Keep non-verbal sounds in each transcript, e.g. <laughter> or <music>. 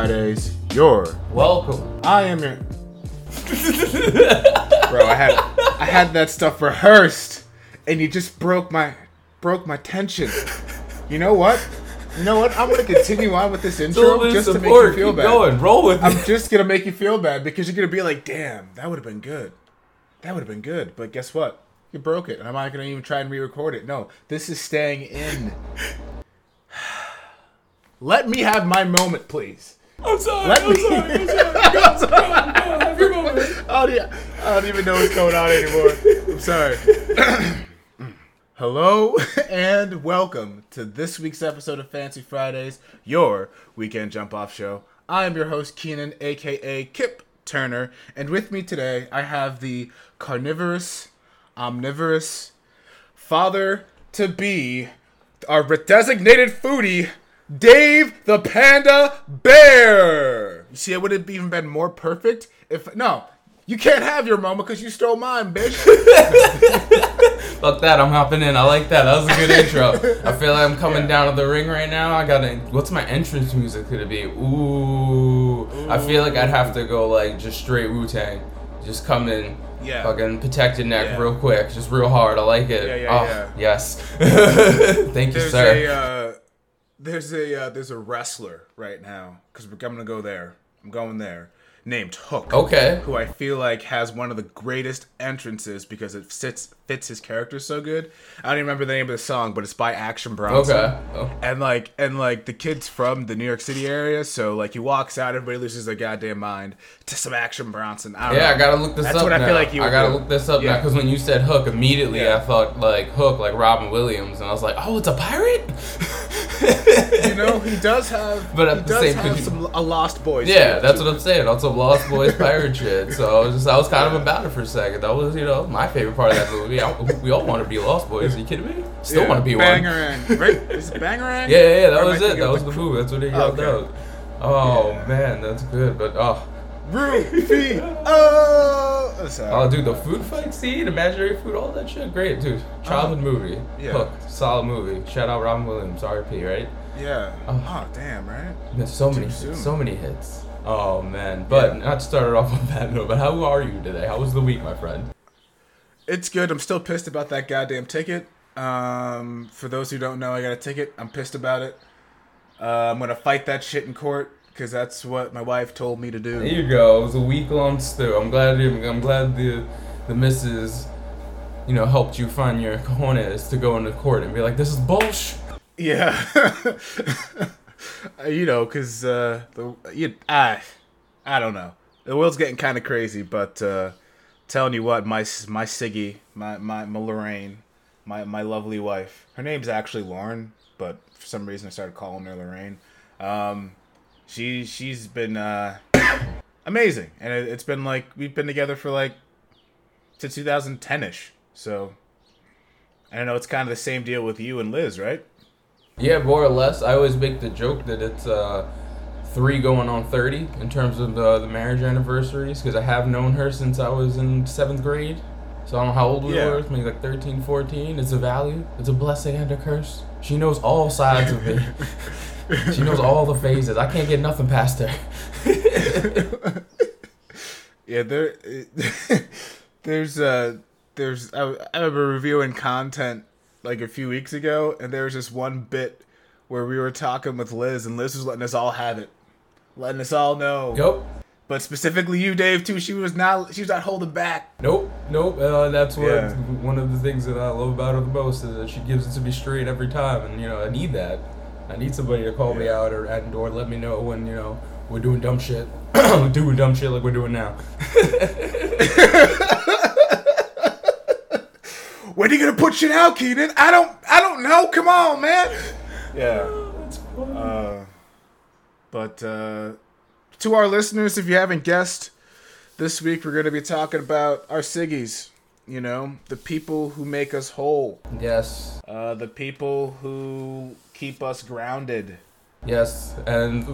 Fridays. Your Welcome. I am your bro. I had I had that stuff rehearsed, and you just broke my broke my tension. You know what? You know what? I'm gonna continue on with this intro just of to make support. you feel Keep bad. going. Roll with I'm it. just gonna make you feel bad because you're gonna be like, "Damn, that would have been good. That would have been good." But guess what? You broke it, and I'm not gonna even try and re-record it. No, this is staying in. <sighs> Let me have my moment, please. I'm sorry. Let I'm me- sorry. I'm sorry. <laughs> Go, go, go. Have your moment. I don't, I don't even know what's going on anymore. I'm sorry. <clears throat> Hello and welcome to this week's episode of Fancy Fridays, your weekend jump off show. I am your host, Keenan, aka Kip Turner, and with me today I have the carnivorous, omnivorous father to be, our designated foodie, Dave the Panda Bear. You see, it would have even been more perfect if no. You can't have your moment because you stole mine, bitch. <laughs> Fuck that. I'm hopping in. I like that. That was a good intro. I feel like I'm coming down to the ring right now. I gotta. What's my entrance music gonna be? Ooh. I feel like I'd have to go like just straight Wu Tang. Just come in. Yeah. Fucking protect your neck Yeah. real quick. Just real hard. I like it. Yeah, yeah, oh, yeah. yes. <laughs> Thank you, There's sir. a uh, there's a uh, there's a wrestler right now because I'm gonna go there. I'm going there. Named Hook. okay. who I feel like has one of the greatest entrances because it fits fits his character so good. I don't even remember the name of the song, but it's by Action Bronson. Okay. Oh. And like and like the kid's from the New York City area, so like he walks out, everybody loses their goddamn mind to some Action Bronson. I don't Yeah, know. I gotta look this That's up what I feel like you I gotta do. look this up now because when you said Hook, immediately Yeah. I thought like Hook, like Robin Williams, and I was like, oh, it's a pirate. <laughs> <laughs> You know, he does have But at he the same- have you- some a Lost Boys. Yeah, that's what. I'm saying. On some Lost Boys <laughs> pirate shit. So I was just, I was kind of about it for a second. That was, you know, my favorite part of that movie. I, we all want to be Lost Boys. Are you kidding me? Still Yeah, want to be one. Bangarang, right? Is it Bangarang? <laughs> Yeah, yeah, yeah, that Or was it. That was the the movie. That's what he yelled Okay. out. Oh Yeah. man, that's good. But oh, Rufio. <laughs> Oh, oh, oh, dude, the food fight scene, imaginary food, all that shit, great, dude. Childhood movie. Uh-huh. yeah. Hook, solid movie. Shout out Robin Williams, R.P. Right? Yeah. Oh. Oh, damn, right? There's so many, soon. so many hits. Oh man, but Yeah. not to start it off <laughs> on that note. But how are you today? How was the week, my friend? It's good. I'm still pissed about that goddamn ticket. Um, for those who don't know, I got a ticket. I'm pissed about it. Uh, I'm gonna fight that shit in court because that's what my wife told me to do. There you go. It was a week long stew. I'm glad. I'm glad the the missus, you know, helped you find your cojones to go into court and be like, this is bullshit. Yeah. <laughs> You know, cause uh, the you I, I don't know. The world's getting kind of crazy, but uh, telling you what, my my Siggy, my my, my Lorraine, my my lovely wife. Her name's actually Lauren, but for some reason I started calling her Lorraine. Um, she she's been uh, amazing, and it, it's been like we've been together for like since 2010ish. So I don't know. It's kind of the same deal with you and Liz, right? Yeah, more or less. I always make the joke that it's uh, three going on 30 in terms of uh, the marriage anniversaries because I have known her since I was in seventh grade. So I don't know how old we Yeah. were, maybe like 13, 14. It's a value, it's a blessing and a curse. She knows all sides of me. <laughs> <laughs> she knows all the phases. I can't get nothing past her. <laughs> Yeah, there, <laughs> there's uh, there's I, I remember reviewing content like a few weeks ago, and there was just one bit where we were talking with Liz, and Liz was letting us all have it, letting us all know. Nope. But specifically you, Dave, too. She was not she was not holding back. Nope, nope. Uh, that's what Yeah. one of the things that I love about her the most is that she gives it to me straight every time, and you know I need that. I need somebody to call me out or and or let me know when you know we're doing dumb shit, <clears throat> we're doing dumb shit like we're doing now. <laughs> When are you gonna put shit out, Keenan? I don't I don't know. Come on, man. Yeah. Uh, but uh, to our listeners, if you haven't guessed, this week we're going to be talking about our Siggies. You know, the people who make us whole, Yes, uh, the people who keep us grounded. yes, and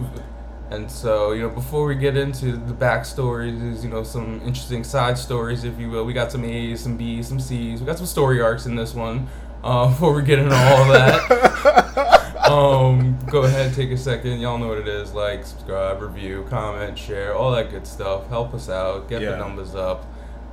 and so you know before we get into the backstories, you know some interesting side stories, if you will. We got some A's, some B's, some C's. We got some story arcs in this one. Uh, <laughs> before we get into all that. <laughs> um, go ahead, take a second. Y'all know what it is. Like, subscribe, review, comment, share, all that good stuff. Help us out. Get Yeah. the numbers up.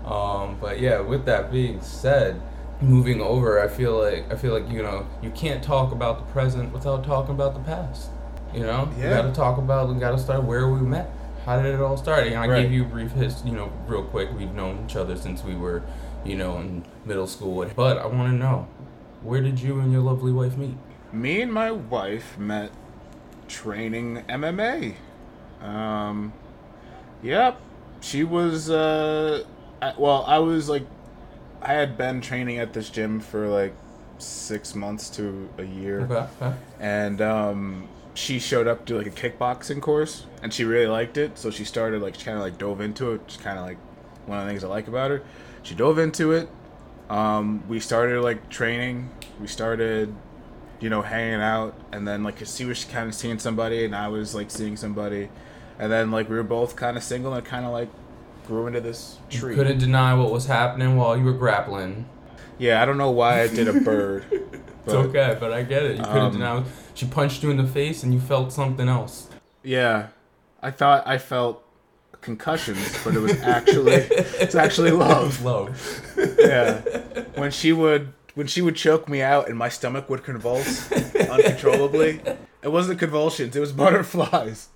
Um, but yeah, with that being said, moving over, I feel like I feel like you know you can't talk about the present without talking about the past. You know, you got to talk about. We got to start where we met. How did it all start? And I Right. gave you a brief his, you know, real quick. We've known each other since we were, you know, in middle school. But I want to know, where did you and your lovely wife meet? Me and my wife met training MMA. Um, yep, she was. Uh, I, well, I was like, I had been training at this gym for like six months to a year, Okay. okay. and um, she showed up to like a kickboxing course, and she really liked it. So she started like kind of like dove into it. Just kind of like one of the things I like about her. She dove into it. Um, we started like training. We started, you know, hanging out, and then like she was kind of seeing somebody, and I was like seeing somebody, and then like we were both kind of single, and kind of like grew into this tree. Couldn't deny what was happening while you were grappling. Yeah, I don't know why I did a bird. <laughs> But, It's okay, but I get it. You couldn't Um, deny. She punched you in the face, and you felt something else. Yeah, I thought I felt concussions, but it was actually it's actually <laughs> love. Love. Yeah, <laughs> when she would when she would choke me out and my stomach would convulse uncontrollably. It wasn't convulsions; it was butterflies.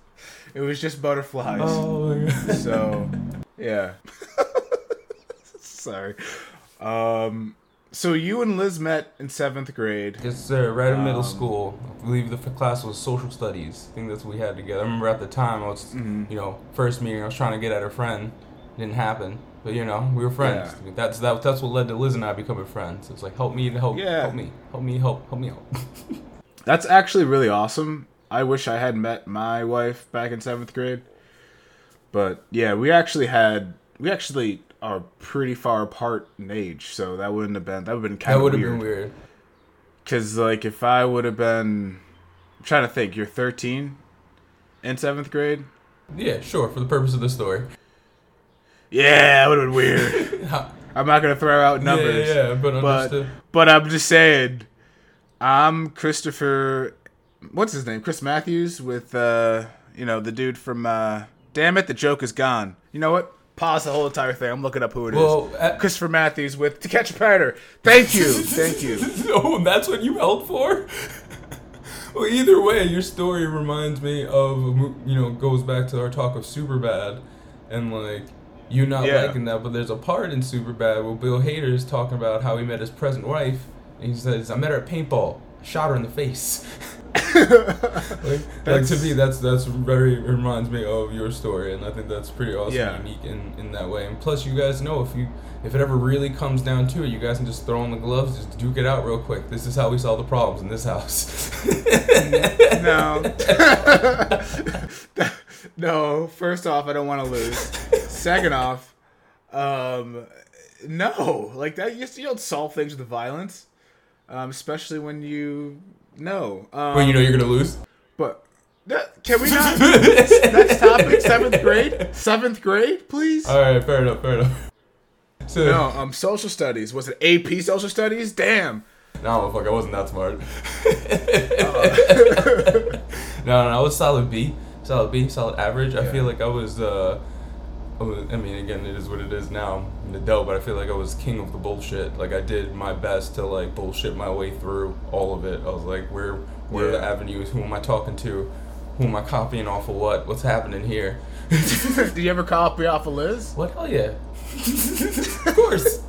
It was just butterflies. Oh my god. So, yeah. <laughs> Sorry. Um. So you and Liz met in seventh grade. Yes, sir. Right in middle Um, school. I believe the class was social studies. I think that's what we had together. I remember at the time I was, Mhm. you know, first meeting. I was trying to get at her friend. Didn't happen. But you know, we were friends. Yeah. That's that, That's what led to Liz and I becoming friends. It's like help me to help. Yeah. Help me. Help me. Help. Help me out. <laughs> That's actually really awesome. I wish I had met my wife back in seventh grade. But yeah, we actually had we actually are pretty far apart in age, so that wouldn't have been that would have been kind that of would weird. have been weird. Cause like if I would have been, I'm trying to think, you're 13 in seventh grade. Yeah, sure. For the purpose of the story. Yeah, that would have been weird. <laughs> I'm not gonna throw out numbers. Yeah, yeah, but but but I'm just saying, I'm Christopher. What's his name? Chris Matthews with uh, you know, the dude from uh, damn it, the joke is gone. You know what? Pause the whole entire thing. I'm looking up who it is. Well, at- Christopher Matthews with To Catch a Predator. Thank you, thank you. <laughs> oh, that's what you held for? well, either way, your story reminds me of, you know, goes back to our talk of Superbad and, like, you not Yeah. liking that, but there's a part in Superbad where Bill Hader is talking about how he met his present wife, and he says, I met her at paintball, shot her in the face. <laughs> <laughs> like, like to me, that's that's very reminds me of your story, and I think that's pretty awesome, Yeah. unique in, in that way. And plus, you guys know if you if it ever really comes down to it, you guys can just throw on the gloves, just duke it out real quick. This is how we solve the problems in this house. <laughs> No. <laughs> no. First off, I don't want to lose. Second off, um, no. Like that, you, you don't solve things with violence, um, especially when you know. Um, when you know you're gonna lose. But that, can we not? <laughs> Next topic. Seventh grade. Seventh grade, please. All right, fair enough, fair enough. <laughs> So no. Um, social studies. Was it AP social studies? Damn. no, fuck, I wasn't that smart. <laughs> Uh. no, no, I was solid B, solid B, solid average. I feel like I was. uh Oh, I mean, again, it is what it is now. I'm an adult, but I feel like I was king of the bullshit. Like I did my best to like bullshit my way through all of it. I was like, where, where are the Yeah. avenues? Who am I talking to? Who am I copying off of what? What's happening here? <laughs> Did you ever copy off of Liz? What? Hell yeah. Of course.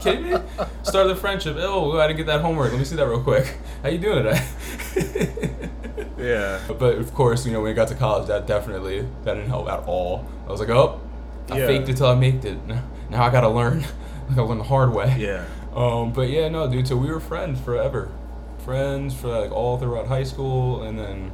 Kidding me? Start the friendship. Oh, we gotta get that homework. Let me see that real quick. How you doing today? <laughs> Yeah. but of course, you know, when I got to college, that definitely that didn't help at all. I was like, oh, I Yeah. faked it till I made it. Now I gotta learn. <laughs> I gotta learn the hard way. Yeah. Um, but yeah, no, dude. So we were friends forever, friends for like all throughout high school, and then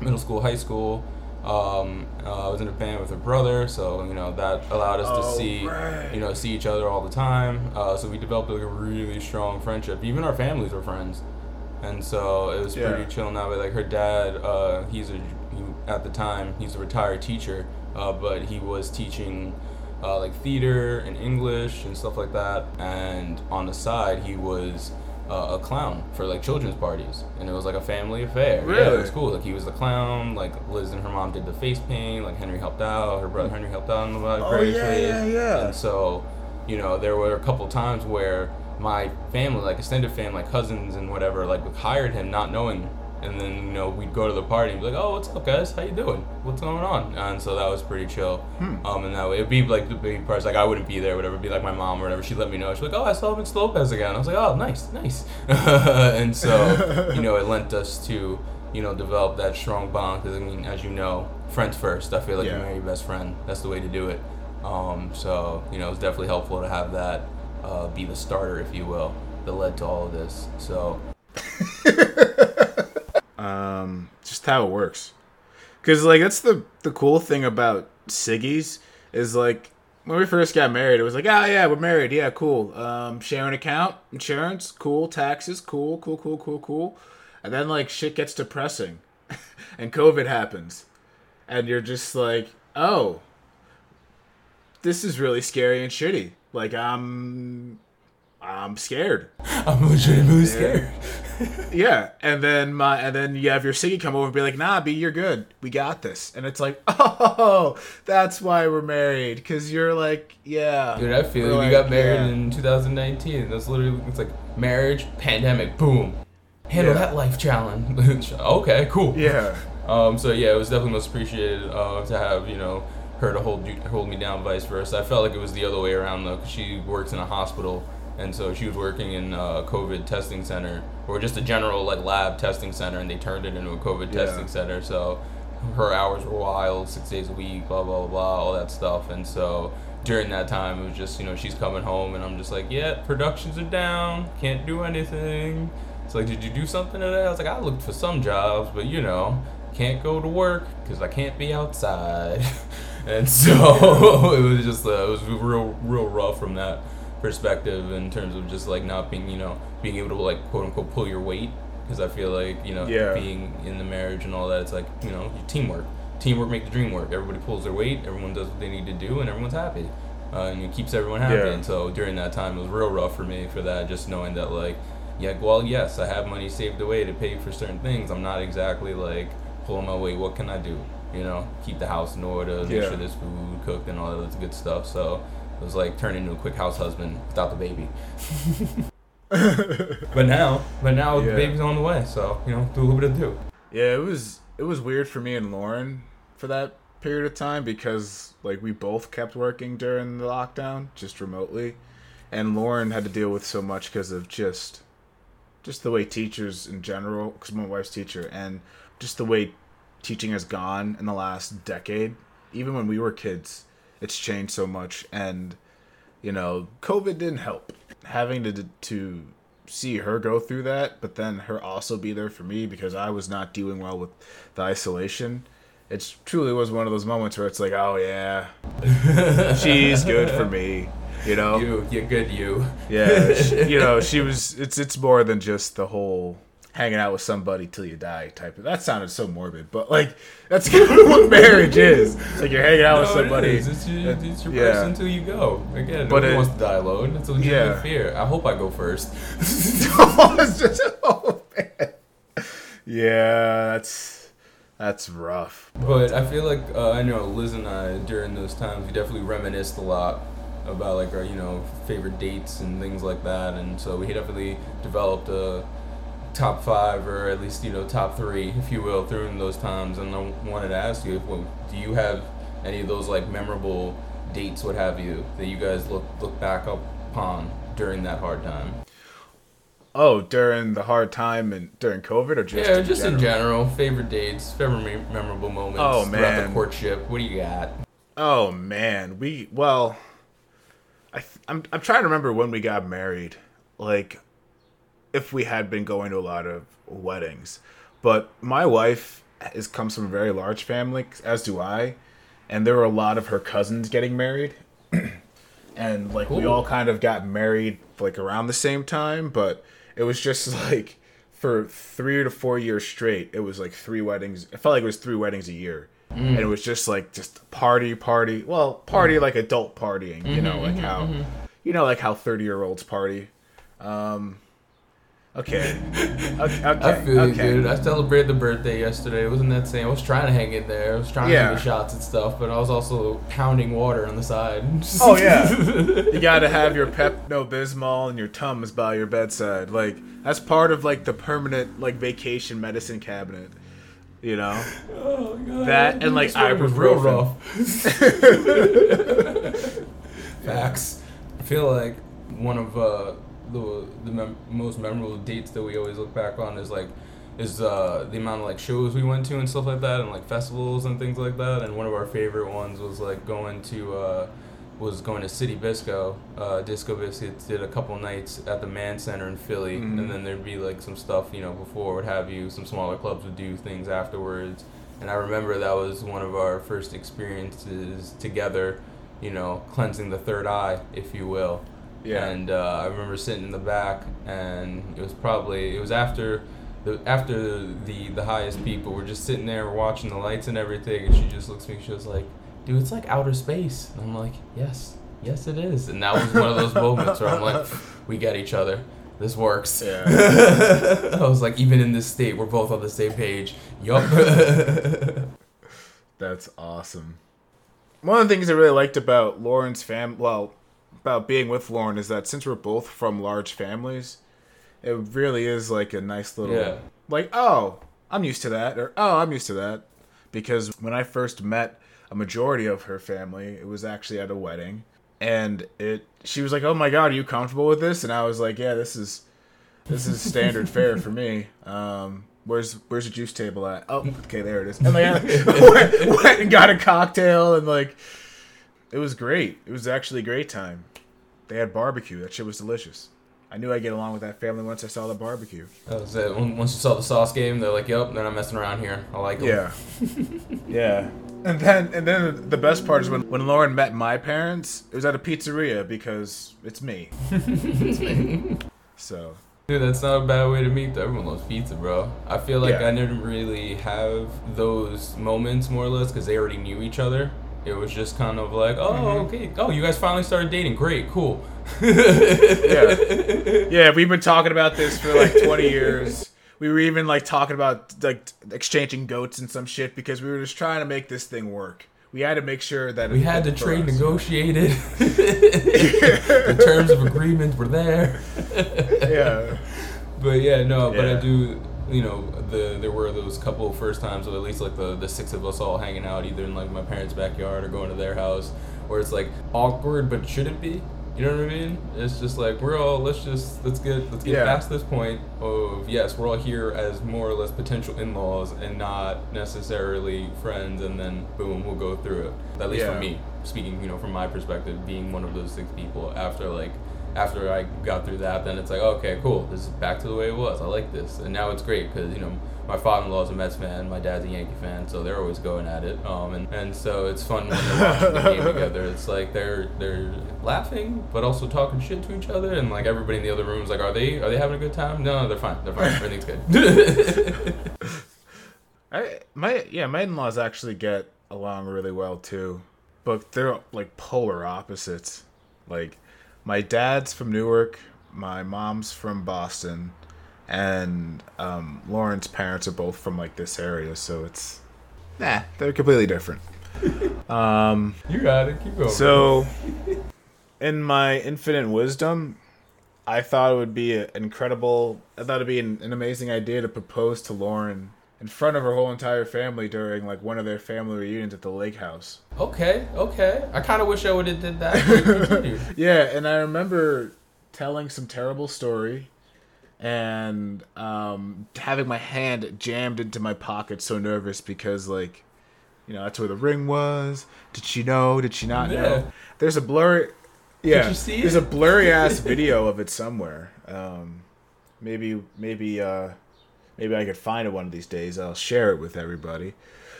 middle school, high school. Um, uh, I was in a band with her brother, so you know that allowed us to Oh, see, right. you know, see each other all the time. Uh, so we developed like a really strong friendship. Even our families were friends, and so it was Yeah. pretty chill Now, but Like her dad, uh, he's a he, at the time he's a retired teacher, uh, but he was teaching uh, like theater and English and stuff like that. And on the side, he was uh, a clown for like children's parties, and it was like a family affair. Yeah, Really? it was cool. Like he was the clown. Like Liz and her mom did the face paint. Like Henry helped out. Her brother Henry helped out in the Oh, various yeah, ways. yeah, yeah. And so, you know, there were a couple times where my family, like extended family, like cousins and whatever, like hired him not knowing. And then you know we'd go to the party and be like, "Oh, what's up, guys? How you doing? What's going on?" And so that was pretty chill. Hmm. Um, and that way it'd be like the big parts. Like I wouldn't be there, whatever. It'd be like my mom or whatever. She'd let me know. She's like, "Oh, I saw Vince Lopez again." I was like, "Oh, nice, nice." <laughs> and so you know, it lent us to you know develop that strong bond. Because I mean, as you know, friends first. I feel like Yeah. you marry your best friend. That's the way to do it. Um, so you know, it's definitely helpful to have that uh, be the starter, if you will, that led to all of this. So <laughs> how it works. Because like that's the the cool thing about Siggy's is like when we first got married, it was like, ah, yeah, we're married, yeah, cool. Um, sharing account, insurance, cool, taxes, cool, cool, cool, cool, cool. And then like shit gets depressing, <laughs> and COVID happens, and you're just like, oh, this is really scary and shitty. Like I'm, I'm scared. I'm legitimately scared. <laughs> Yeah, and then my and then you have your Siggy come over and be like, "Nah, B, you're good. We got this." And it's like, <laughs> "Oh, that's why we're married." Because you're like, "Yeah." Dude, I feel like, we got married yeah. in 2019. That's literally it's like marriage, pandemic, boom. Handle Yeah. that life challenge. <laughs> okay, cool. Yeah. Um. So yeah, it was definitely most appreciated uh, to have you know her to hold you, hold me down, vice versa. I felt like it was the other way around though, because she works in a hospital, and so she was working in a COVID testing center or just a general like lab testing center, and they turned it into a COVID Yeah. testing center. So her hours were wild, six days a week, blah blah blah, all that stuff, and so. During that time, it was just you know she's coming home and I'm just like yeah productions are down can't do anything it's like, did you do something today? I was like, I looked for some jobs, but you know, can't go to work because I can't be outside. <laughs> and so <laughs> it was just, uh, it was real, real rough from that perspective in terms of just like not being, you know, being able to like quote unquote pull your weight. Because I feel like, you know, Yeah. being in the marriage and all that, it's like, you know, teamwork. Teamwork make the dream work. Everybody pulls their weight, everyone does what they need to do, and everyone's happy. Uh, and it keeps everyone happy. Yeah. And so during that time, it was real rough for me for that, just knowing that, like, yeah, well, yes, I have money saved away to pay for certain things. I'm not exactly like pulling my weight. What can I do? You know, keep the house in order, make Yeah. sure there's food cooked and all that good stuff. So it was like turning into a quick house husband without the baby. <laughs> but now, but now the baby's on the way. So you know, do a little bit of do. Yeah, it was it was weird for me and Lauren for that period of time because like we both kept working during the lockdown just remotely, and Lauren had to deal with so much because of just just the way teachers in general because my wife's teacher and just the way teaching has gone in the last decade. Even when we were kids, it's changed so much and you know, COVID didn't help. Having to to see her go through that, but then her also be there for me because I was not doing well with the isolation. It truly was one of those moments where it's like, oh yeah, <laughs> she's good for me, you know. You, you're good. You. Yeah, she, you know, <laughs> she was. It's it's more than just the whole hanging out with somebody till you die type of. That sounded so morbid, but like that's <laughs> kind of what marriage is. Like you're hanging out with No, it somebody. is. It's your, it's your yeah. person until you go. Again, But nobody it- wants to die alone. It's a legitimate Yeah. fear. I hope I go first. Just- oh, man. Yeah, that's that's rough. But I feel like uh, I know Liz and I during those times we definitely reminisced a lot about like our you know favorite dates and things like that, and so we definitely developed a top five or at least you know top three, if you will, during those times. And I wanted to ask you, well, do you have any of those like memorable dates, what have you, that you guys look look back upon during that hard time? Oh, during the hard time and during COVID, or just yeah, in just general? in general, favorite dates, favorite memorable moments Oh, throughout the courtship. What do you got? Oh man, we well, I th- I'm I'm trying to remember when we got married, like if we had been going to a lot of weddings, but my wife is comes from a very large family, as do I, and there were a lot of her cousins getting married, <clears throat> and like we all kind of got married like around the same time, but it was just <laughs> like for three to four years straight, it was like three weddings. It felt like it was three weddings a year. Mm. And it was just like just party, party. Well, party mm-hmm. like adult partying, you know, mm-hmm, like mm-hmm, how, you know, like how thirty year olds party. Um, Okay. Okay. <laughs> okay. I feel okay. you, dude. I celebrated the birthday yesterday. It wasn't that same. I was trying to hang in there. I was trying Yeah. to do the shots and stuff, but I was also pounding water on the side. Oh yeah. <laughs> you gotta have your Pepto Bismol and your Tums by your bedside. Like that's part of like the permanent like vacation medicine cabinet. You know. <laughs> Oh, God. That and, like, was real ibuprofen. rough. Facts. I feel like one of uh, the the mem- most memorable dates that we always look back on is like is uh, the amount of like shows we went to and stuff like that and like festivals and things like that. And one of our favorite ones was like going to uh, was going to City Bisco. Uh, Disco Biscuits did a couple nights at the Mann Center in Philly, Mhm. and then there'd be like some stuff you know before what have you. Some smaller clubs would do things afterwards. And I remember that was one of our first experiences together, you know, cleansing the third eye, if you will. Yeah. And uh, I remember sitting in the back, and it was probably it was after the after the the highest people were just sitting there watching the lights and everything, and she just looks at me. She was like, "Dude, it's like outer space." And I'm like, "Yes, yes, it is." And that was one of those moments where I'm like, "We get each other. This works." Yeah. <laughs> I was like, even in this state, we're both on the same page. Yup. <laughs> That's awesome. One of the things I really liked about Lauren's fam, well, about being with Lauren is that since we're both from large families, it really is like a nice little, Yeah. like, oh, I'm used to that, or oh, I'm used to that. Because when I first met a majority of her family, it was actually at a wedding, and it, she was like, oh my god, are you comfortable with this? And I was like, yeah, this is, this is standard fare for me. Um, where's where's the juice table at? Oh, okay, there it is. And like, I <laughs> went, went and got a cocktail and like, it was great. It was actually a great time. They had barbecue. That shit was delicious. I knew I'd get along with that family once I saw the barbecue. Oh, that was it. Once you saw the sauce game, they're like, "Yup, they're not messing around here. I like them." Yeah, <laughs> yeah. And then and then the best part is when when Lauren met my parents. It was at a pizzeria because it's me. It's me. <laughs> So Dude, that's not a bad way to meet. Everyone loves pizza, bro. I feel like Yeah. I didn't really have those moments, more or less, because they already knew each other. It was just kind of like, oh, Mhm. okay, oh, you guys finally started dating. Great, cool. yeah, yeah. We've been talking about this for like twenty <laughs> years. We were even like talking about like exchanging goats and some shit because we were just trying to make this thing work. We had to make sure that We had the trade us. negotiated. <laughs> <laughs> the terms of agreement were there. Yeah. But yeah, no, but I do. You know, the there were those couple of first times, or at least like the the six of us all hanging out, either in like my parents' backyard or going to their house, where it's like awkward but shouldn't be. You know what I mean? It's just like we're all let's just let's get let's get Yeah. past this point of yes, we're all here as more or less potential in laws and not necessarily friends, and then boom, we'll go through it. At least Yeah. for me, speaking, you know, from my perspective, being one of those six people after like after I got through that, then it's like, okay, cool. This is back to the way it was. I like this, and now it's great because you know my father-in-law is a Mets fan, my dad's a Yankee fan, so they're always going at it. Um, and, and so it's fun when they're watching the game <laughs> together. It's like they're they're laughing, but also talking shit to each other, and like everybody in the other room is like, are they are they having a good time? No, they're fine. They're fine. Everything's good. <laughs> <laughs> I my yeah, my in-laws actually get along really well too, but they're like polar opposites. Like my dad's from Newark, my mom's from Boston, and um, Lauren's parents are both from like this area, so it's nah, they're completely different. <laughs> Um, you got it. Keep going. so in my infinite wisdom, I thought it would be an incredible. I thought it'd be an, an amazing idea to propose to Lauren in front of her whole entire family during like one of their family reunions at the lake house. okay, okay. I kind of wish I would have did that. <laughs> Yeah, and I remember telling some terrible story and um, having my hand jammed into my pocket so nervous because like you know that's where the ring was did she know did she not Yeah. know there's a blurry yeah you see there's it? a blurry ass <laughs> video of it somewhere um, maybe maybe uh, maybe i could find it one of these days. I'll share it with everybody.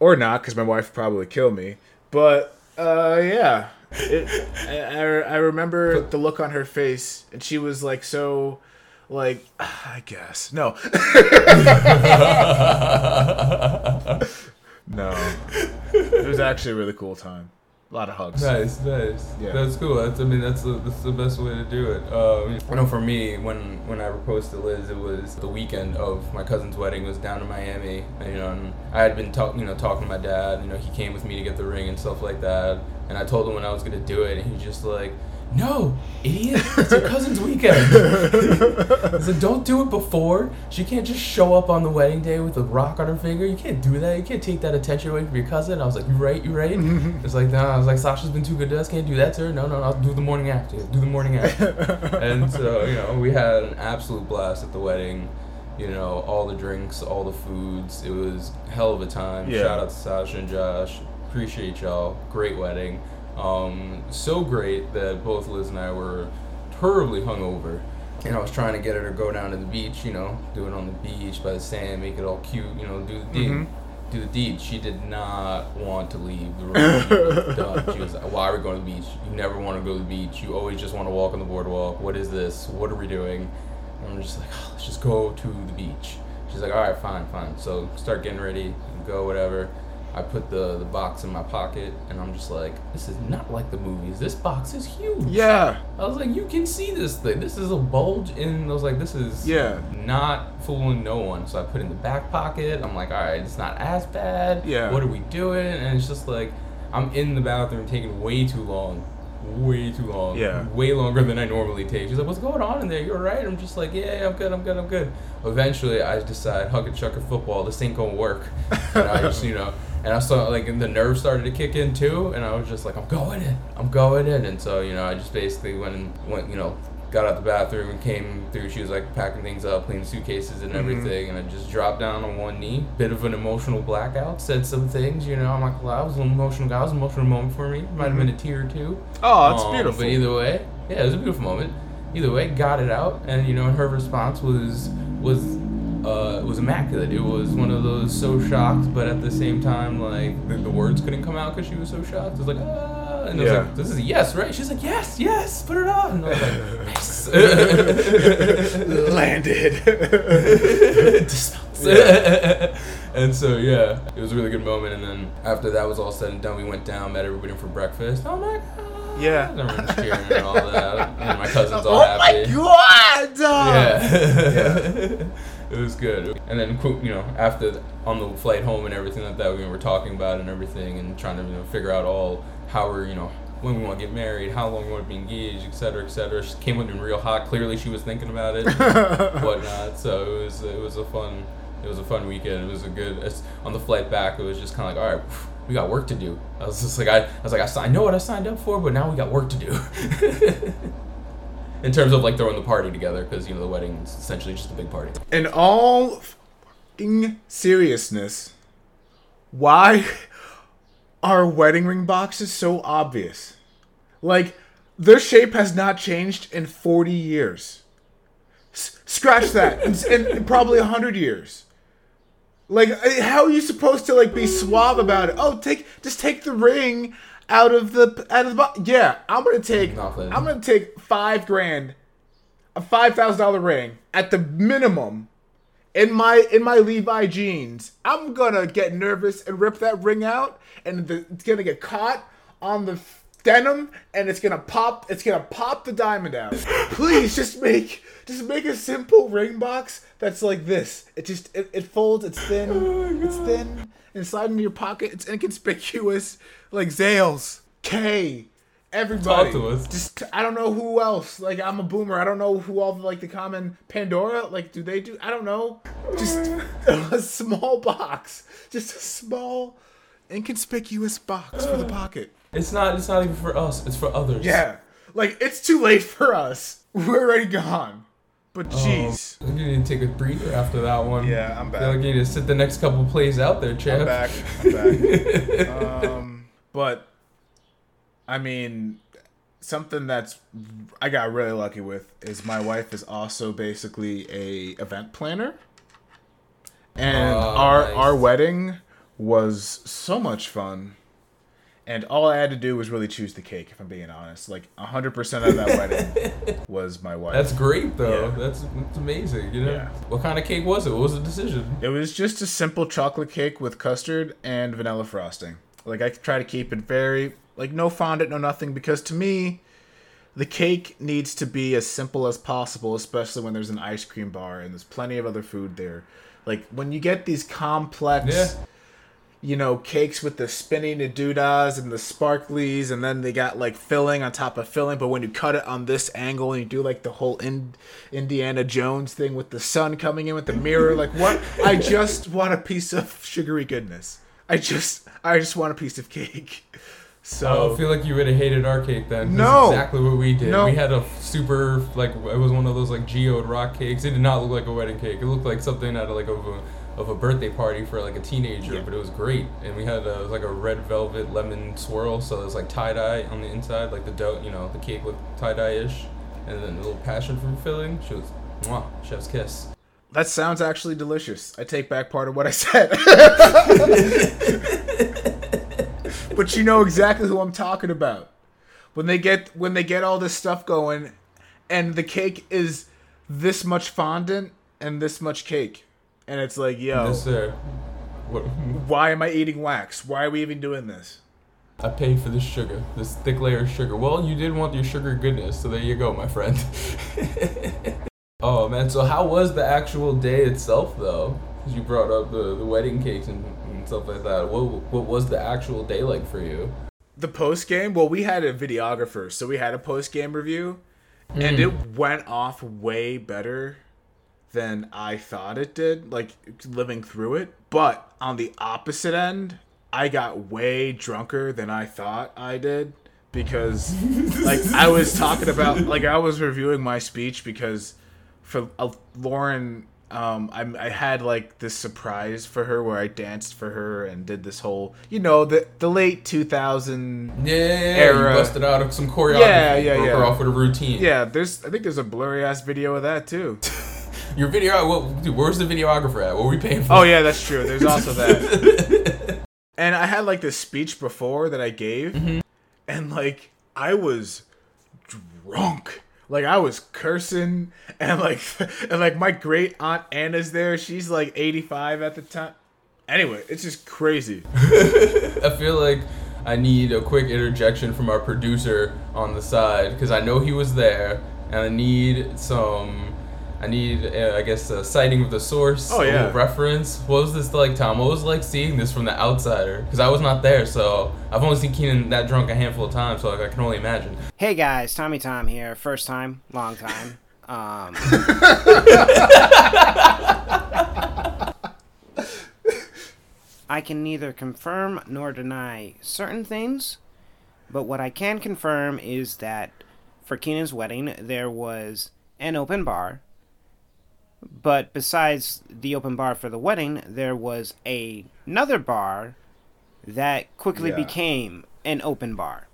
Or not because my wife would probably kill me. But uh, yeah. It, I, I, I remember the look on her face and she was like so like <sighs> i guess. No. <laughs> No. It was actually a really cool time A lot of hugs. Nice, nice. Yeah. That's cool. That's I mean that's the, that's the best way to do it. Um, I know for me when when I proposed to Liz, it was the weekend of my cousin's wedding. It was down in Miami. And, you know, and I had been talking you know talking to my dad. You know, he came with me to get the ring and stuff like that. And I told him when I was gonna do it, and he just like. No, idiot! It's your cousin's weekend. Like, don't do it before. She can't just show up on the wedding day with a rock on her finger. You can't do that. You can't take that attention away from your cousin. I was like, you're right, you're right. it's like, no. I was like, Sasha's been too good to us. Can't do that to her. No, no, no. I'll do the morning after. Do the morning after. <laughs> and so, you know, we had an absolute blast at the wedding. You know, all the drinks, all the foods. It was hell of a time. Yeah. Shout out to Sasha and Josh. Appreciate y'all. Great wedding. Um, so great that both Liz and I were terribly hungover. And I was trying to get her to go down to the beach, you know, do it on the beach by the sand, make it all cute, you know, do the deed. Mhm. Do the deed. She did not want to leave the room. It was <laughs> done. She was like, Why are we going to the beach? You never want to go to the beach. You always just want to walk on the boardwalk. What is this? What are we doing? And I'm just like, oh, let's just go to the beach. She's like, all right, fine, fine. So start getting ready, go, whatever. I put the, the box in my pocket, and I'm just like, this is not like the movies. This box is huge. Yeah. I was like, you can see this thing. This is a bulge, and I was like, this is Yeah. not fooling no one. So I put it in the back pocket. I'm like, all right, it's not as bad. Yeah. What are we doing? And it's just like, I'm in the bathroom taking way too long. Way too long. Yeah. Way longer than I normally take. She's like, what's going on in there? You're right. I'm just like, yeah, yeah, I'm good, I'm good, I'm good. Eventually, I decide, hug and chuck a football. This ain't gonna work. and I just, you know, and I saw like and the nerves started to kick in too, and I was just like, I'm going in, I'm going in, and so you know, I just basically went and went, you know, got out the bathroom and came through. She was like packing things up, cleaning suitcases and everything, and I just dropped down on one knee. Bit of an emotional blackout. Said some things, you know. I'm like, well, I was an emotional guy. It was an emotional moment for me. Might have been a tear or two. Oh, that's Um, beautiful. But either way, yeah, it was a beautiful moment. Either way, got it out, and you know, her response was was uh, was immaculate. It was one of those so shocked, but at the same time, like the, the words couldn't come out because she was so shocked. It was like ah, and I was Yeah. like, this is a yes, right? She's like, yes, yes, put it on. And I was like, nice. <laughs> Landed. <laughs> <laughs> And so yeah, it was a really good moment. And then after that was all said and done, we went down, met everybody for breakfast. Oh my god. Yeah. And everyone's cheering and all that. And my cousin's all oh happy. my god! Yeah. It was good. And then, you know, after on the flight home and everything like that, we were talking about and everything and trying to, you know, figure out all how we're, you know, when we want to get married, how long we want to be engaged, et cetera, et cetera. She came with in real hot. Clearly, she was thinking about it, <laughs> whatnot. So it was, it was a fun, it was a fun weekend. It was a good. It's, on the flight back, it was just kind of like, all right. We got work to do. I was just like, I, I was like, I, I know what I signed up for, but now we got work to do. <laughs> in terms of like throwing the party together because you know the wedding is essentially just a big party In all fing seriousness, why are wedding ring boxes so obvious? Like, their shape has not changed in 40 years. S- scratch that. in, in probably 100 years. Like, eh, how are you supposed to, like, be suave about it? Oh, take, just take the ring out of the, out of the. Yeah, I'm gonna take, Nothing. I'm gonna take five grand a five thousand dollar ring at the minimum in my in my Levi jeans, I'm gonna get nervous and rip that ring out, and the, it's gonna get caught on the denim, and it's gonna pop. It's gonna pop the diamond out. Please, just make just make a simple ring box that's like this. It just it, it folds. It's thin. Oh it's thin. And slide into your pocket. It's inconspicuous. Like Zales, Kay, everybody. Talk to us. Just I don't know who else. Like I'm a boomer. I don't know who all the like the common Pandora. Like do they do? I don't know. Just <laughs> a small box. Just a small, inconspicuous box for the pocket. It's not it's not even for us it's for others Yeah. Like it's too late for us. We're already gone. But jeez. Oh, you need to take a breather after that one Yeah, I'm I feel like back. you need to sit the next couple plays out there champ I'm back. I'm back. <laughs> um, but I mean, something that's I got really lucky with is my wife is also basically a event planner, and Oh, our nice. our wedding was so much fun. And all I had to do was really choose the cake, if I'm being honest. Like 100% of that wedding <laughs> was my wife. that's great though Yeah. that's, that's amazing you know Yeah. what kind of cake was it what was the decision It was just a simple chocolate cake with custard and vanilla frosting. Like I try to keep it very like no fondant, no nothing, because to me, the cake needs to be as simple as possible, especially when there's an ice cream bar and there's plenty of other food there. Like when you get these complex, Yeah. You know, cakes with the spinning the doodahs and the sparklies, and then they got like filling on top of filling. But when you cut it on this angle and you do like the whole in- Indiana Jones thing with the sun coming in with the mirror, like what? I just want a piece of sugary goodness. I just, I just want a piece of cake. So I feel like you would have hated our cake then. No. exactly what we did. No. We had a super like it was one of those like geode rock cakes. It did not look like a wedding cake. It looked like something out of like a of a birthday party for like a teenager, Yeah. but it was great. And we had a, it was like a red velvet lemon swirl, so it was like tie dye on the inside, like the dough. You know, the cake looked tie dye ish, and then a little passion fruit filling. She was, mwah, chef's kiss. that sounds actually delicious. I take back part of what I said. <laughs> but you know exactly who I'm talking about. When they get when they get all this stuff going and the cake is this much fondant and this much cake. And it's like, yo, Yes, sir. What? why am I eating wax? Why are we even doing this? I paid for this sugar, this thick layer of sugar. Well, you did want your sugar goodness, so there you go, my friend. <laughs> oh man, so how was the actual day itself, though? you brought up the, the wedding cakes and, and stuff like that. What what was the actual day like for you? The post game, well, we had a videographer, so we had a post game review, and hmm. it went off way better than I thought it did, like living through it. But on the opposite end, I got way drunker than I thought I did because, <laughs> like, I was talking about, like, I was reviewing my speech because for uh, Lauren, um, I, I had like this surprise for her where I danced for her and did this whole, you know, the the late two thousand. Yeah, Era. you busted out of some choreography. Yeah, yeah, broke yeah. her off with a routine. Yeah, there's I think there's a blurry ass video of that too. <laughs> Your video, what, dude, where's the videographer at? What were we paying for? Oh yeah, that's true. There's also that. <laughs> and I had like this speech before that I gave, mm-hmm. and like I was drunk. Like I was cursing, and like <laughs> and like my great aunt Anna's there. She's like 85 at the time. Anyway, it's just crazy. <laughs> I feel like I need a quick interjection from our producer on the side because I know he was there, and I need some. I need, uh, I guess, a citing of the source, Oh, yeah. reference. What was this like, Tom? What was it like seeing this from the outsider? Because I was not there, so I've only seen Keenan that drunk a handful of times, so like, I can only imagine. Hey guys, Tommy Tom here. First time, long time. Um, I can neither confirm nor deny certain things, but what I can confirm is that for Keenan's wedding, there was an open bar. But besides the open bar for the wedding, there was a, another bar that quickly Yeah. became an open bar.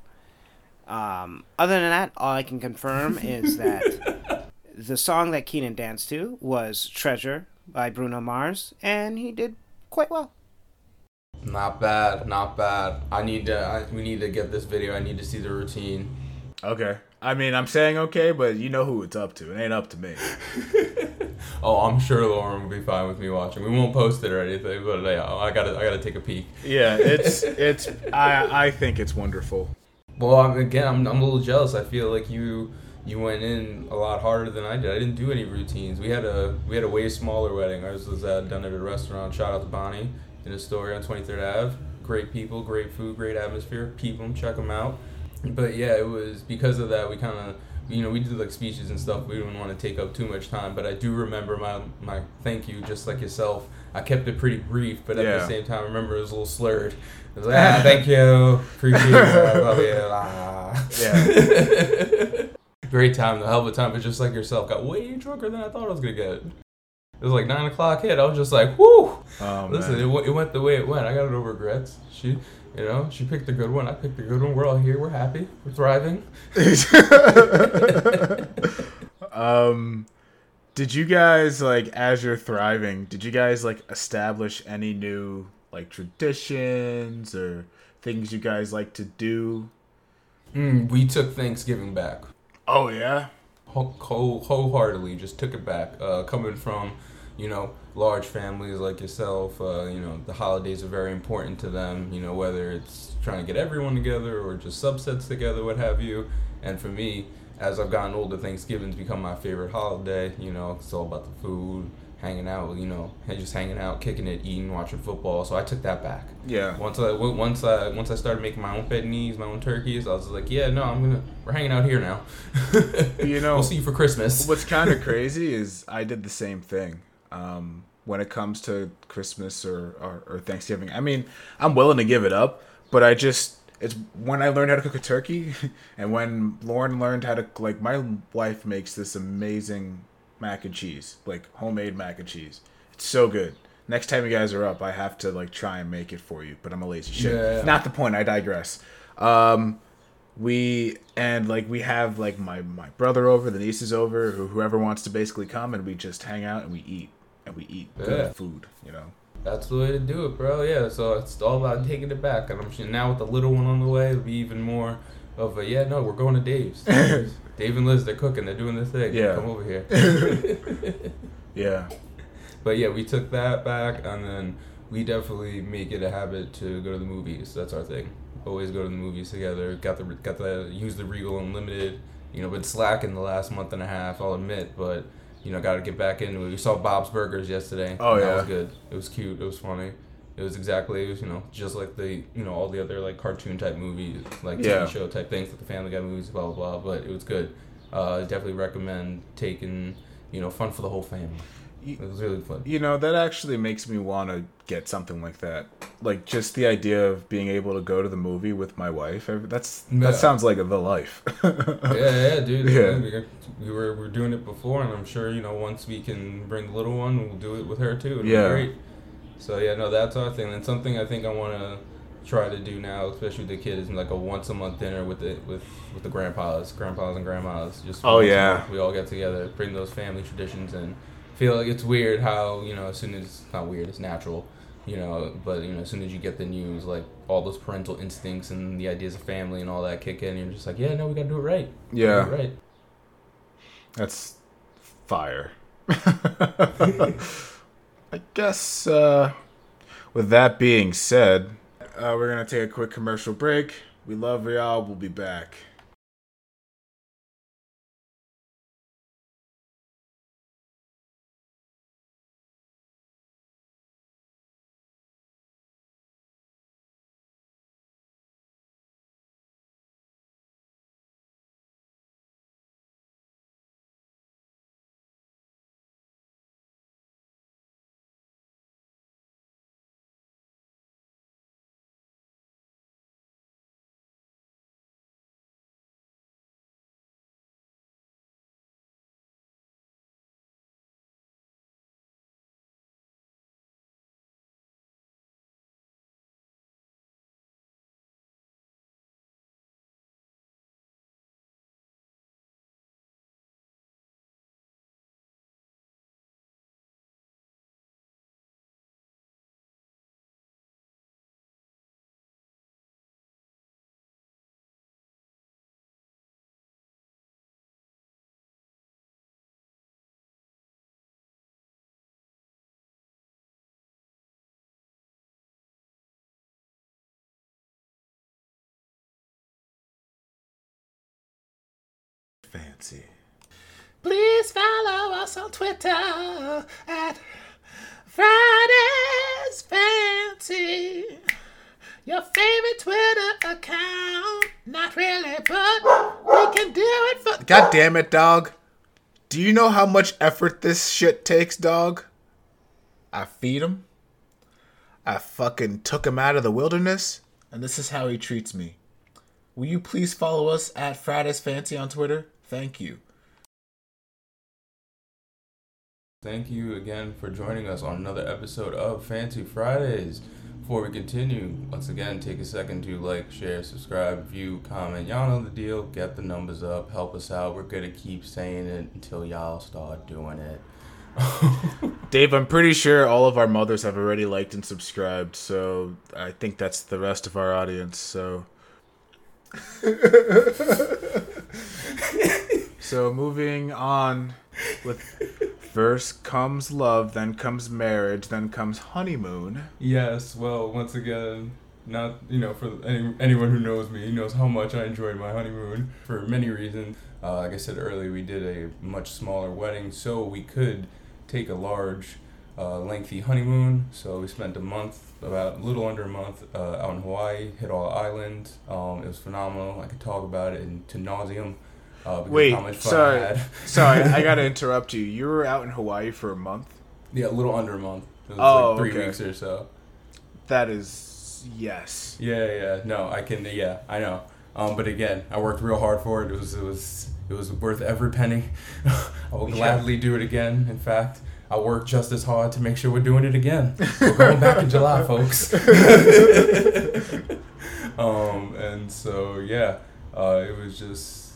Um, other than that, all I can confirm <laughs> is that the song that Keenan danced to was Treasure by Bruno Mars, and he did quite well. Not bad, not bad. I need to. I, we need to get this video. I need to see the routine. Okay. I mean, I'm saying okay, but you know who it's up to. It ain't up to me. <laughs> Oh, I'm sure Lauren will be fine with me watching. We won't post it or anything, but yeah, I gotta, I gotta take a peek. Yeah, it's <laughs> it's I I think it's wonderful. Well, I'm, again, I'm, I'm a little jealous. I feel like you, you went in a lot harder than I did. I didn't do any routines. We had a, we had a way smaller wedding. Ours was uh, done at a restaurant. Shout out to Bonnie in Astoria on 23rd Ave. Great people, great food, great atmosphere. Peep them, check them out. But yeah, it was because of that we kind of you know we did like speeches and stuff. We didn't want to take up too much time. But I do remember my my thank you, just like yourself. I kept it pretty brief, but at Yeah. the same time, I remember it was a little slurred. <laughs> It was like, ah, thank you, appreciate it, I love you. ah." Yeah. <laughs> Great time, the hell of a time, but just like yourself, got way drunker than I thought I was gonna get. It was like nine o'clock hit. I was just like, whoo. Oh, Listen, it, went- it went the way it went. I got no regrets. She, you know, she picked a good one. I picked a good one. We're all here. We're happy. We're thriving. <laughs> um did you guys like as you're thriving did you guys like establish any new like traditions or things you guys like to do Mm, we took Thanksgiving back. oh yeah Whole- whole- wholeheartedly just took it back. Uh, coming from you know, large families like yourself, uh, you know, the holidays are very important to them. You know, whether it's trying to get everyone together or just subsets together, what have you. And for me, as I've gotten older, Thanksgiving's become my favorite holiday. You know, it's all about the food, hanging out, you know, and just hanging out, kicking it, eating, watching football. So I took that back. Yeah. Once I once I once I started making my own paninis, my own turkeys, I was like, yeah, no, I'm gonna we're hanging out here now. You <laughs> know- we'll see you for Christmas. What's kind of <laughs> crazy is I did the same thing. Um, when it comes to Christmas or, or, or Thanksgiving, I mean, I'm willing to give it up, but I just it's when I learned how to cook a turkey, <laughs> and when Lauren learned how to like my wife makes this amazing mac and cheese, like homemade mac and cheese. It's so good. Next time you guys are up, I have to like try and make it for you, but I'm a lazy shit. Yeah. Not the point. I digress. Um, we and like we have like my my brother over, the nieces over, whoever wants to basically come, and we just hang out and we eat and we eat good Yeah. food. You know. That's the way to do it, bro. Yeah, so it's all about taking it back, and I'm sure now with the little one on the way, it'll be even more of a yeah. No, we're going to Dave's. <laughs> Dave and Liz, they're cooking. They're doing their thing. Yeah. come over here. <laughs> Yeah. But yeah, we took that back, and then we definitely make it a habit to go to the movies. That's our thing. Always go to the movies together. Got the got the use the Regal Unlimited. You know, been slacking the last month and a half. I'll admit, but you know, got to get back into it. We saw Bob's Burgers yesterday. Oh, yeah. that was good. It was cute. It was funny. It was exactly, it was, you know, just like the, you know, all the other like cartoon type movies, like Yeah. TV show type things, like the Family Guy movies, blah blah blah. But it was good. Uh, definitely recommend taking, you know, fun for the whole family. It was really fun. You know, that actually makes me want to get something like that. Like just the idea of being able to go to the movie with my wife. That's Yeah. that sounds like the life. yeah, yeah, dude. Yeah. We, we were we were doing it before, and I'm sure you know once we can bring the little one, we'll do it with her too. It'll Yeah. be great. So yeah, no, that's our thing. And something I think I want to try to do now, especially with the kid, is like a once a month dinner with the with with the grandpas, grandpas and grandmas. Just Oh, yeah. we all get together, bring those family traditions, and feel like it's weird how you know as soon as it's not weird, it's natural. You know, but you know, as soon as you get the news, like all those parental instincts and the ideas of family and all that kick in, and you're just like, yeah, no, we gotta do it right. Yeah. it right. That's fire. <laughs> <laughs> I guess uh, with that being said, uh, we're gonna take a quick commercial break. We love y'all. We'll be back. Please follow us on Twitter at Fridays Fancy. Your favorite Twitter account. Not really, but we can do it for. God damn it, dog. Do you know how much effort this shit takes, dog? I feed him. I fucking took him out of the wilderness, and this is how he treats me. Will you please follow us at Fridays Fancy on Twitter? Thank you. Thank you again for joining us on another episode of Fancy Fridays. Before we continue, once again, take a second to like, share, subscribe, view, comment. Y'all know the deal. Get the numbers up. Help us out. We're going to keep saying it until y'all start doing it. <laughs> Dave, I'm pretty sure all of our mothers have already liked and subscribed, so I think that's the rest of our audience, so. <laughs> so moving on with First comes love, then comes marriage, then comes honeymoon. Yes, well, once again, not you know for any, anyone who knows me knows how much I enjoyed my honeymoon for many reasons. Uh, like I said earlier, we did a much smaller wedding, so we could take a large, uh, lengthy honeymoon. So we spent a month, about a little under a month, uh, out in Hawaii, hit all islands. Um, it was phenomenal. I could talk about it in, to nauseum. Uh, Wait, how much fun sorry, I <laughs> sorry, I gotta <laughs> interrupt you. You were out in Hawaii for a month. Yeah, a little under a month. It was Oh, like three okay. weeks or so. That is yes. Yeah, yeah. No, I can. Yeah, I know. Um, but again, I worked real hard for it. It was, it was, it was worth every penny. <laughs> I will Yeah. gladly do it again. In fact, I work just as hard to make sure we're doing it again. We're going back in July, folks. um, and so yeah, uh, it was just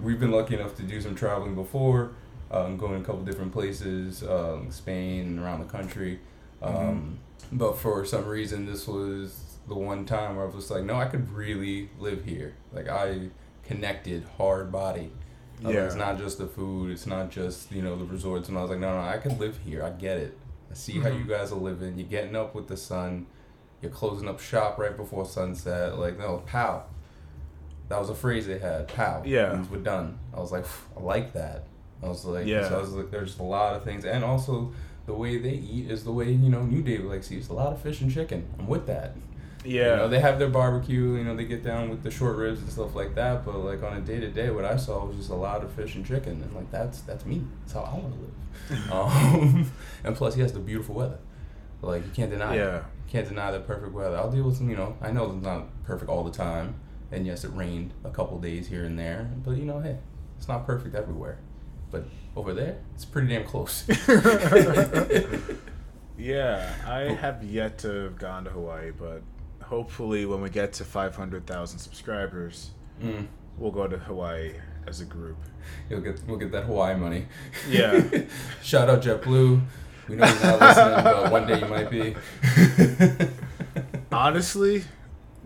we've been lucky enough to do some traveling before, um, going a couple different places, um, Spain, around the country. Um, But for some reason, this was the one time where I was like, no, I could really live here. Like I connected hard body. Yeah. It's not just the food. It's not just you know the resorts. And I was like, no, no, I could live here. I get it. I see how you guys are living. You're getting up with the sun. You're closing up shop right before sunset. Like no, pow. That was a phrase they had. Pow. Yeah. We're done. I was like, I like that. I was like, Yeah. So I was like, there's a lot of things, and also the way they eat is the way you know New Day likes to eat. It's a lot of fish and chicken. I'm with that. Yeah. You know, they have their barbecue, you know, they get down with the short ribs and stuff like that, but like on a day to day what I saw was just a lot of fish and chicken and like that's that's me. That's how I wanna live. <laughs> um, <laughs> and plus he has the beautiful weather. Like you can't deny it. yeah. Can't deny the perfect weather. I'll deal with some, you know, I know it's not perfect all the time. And yes, it rained a couple days here and there, but you know, hey, it's not perfect everywhere. But over there, it's pretty damn close. <laughs> <laughs> Yeah, I have yet to have gone to Hawaii, but hopefully when we get to 500,000 subscribers, mm, we'll go to Hawaii as a group. you'll get we'll get that Hawaii money. Yeah. <laughs> Shout out JetBlue. We know you're not listening, but one day you might be. Honestly,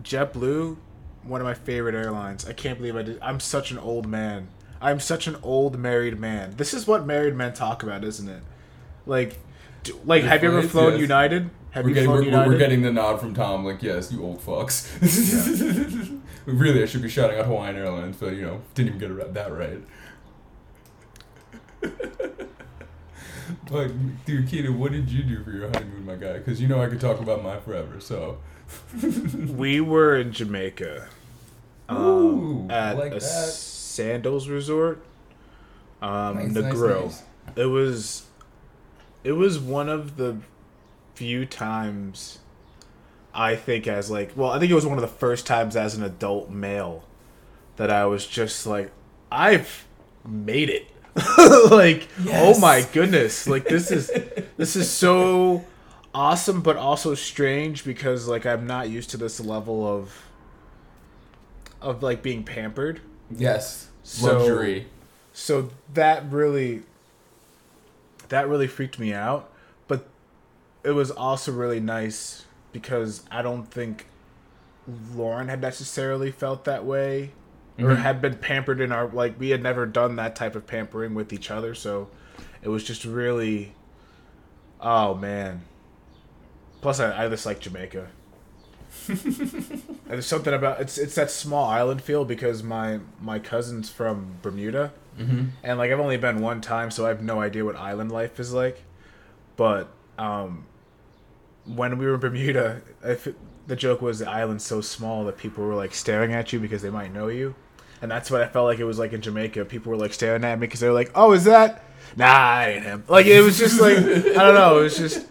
JetBlue, one of my favorite airlines. I can't believe I did. I'm such an old man. I'm such an old married man. This is what married men talk about, isn't it? Like, do, like, have you ever flown yes. United? Have we're, you getting, flown we're, United? we're getting the nod from Tom, like, yes, you old fucks. <laughs> really, I should be shouting out Hawaiian Airlines, but, you know, didn't even get that right. <laughs> but, dude, Keita, what did you do for your honeymoon, my guy? Because you know I could talk about mine forever, so. We were in Jamaica. Um, Ooh, at like a that. Sandals resort. Um, Nice, the nice, grill. nice. It was, it was one of the few times. I think as like, well, I think it was one of the first times as an adult male that I was just like, I've made it. <laughs> like, oh my goodness! Like this is this is <laughs> so awesome, but also strange because like I'm not used to this level of of like being pampered. Yes, So- luxury. So that really that really freaked me out, but it was also really nice because I don't think Lauren had necessarily felt that way or Mhm. had been pampered in our like we had never done that type of pampering with each other, so it was just really oh man. Plus I, I just like Jamaica. There's something about it's it's that small island feel because my my cousin's from Bermuda Mm-hmm. and like I've only been one time, so I have no idea what island life is like. But um, when we were in Bermuda, if it, the joke was the island's so small that people were like staring at you because they might know you, and that's what I felt like it was like in Jamaica. People were like staring at me because they were like, "Oh, is that?" Nah, I ain't him. Like it was just like I don't know. It was just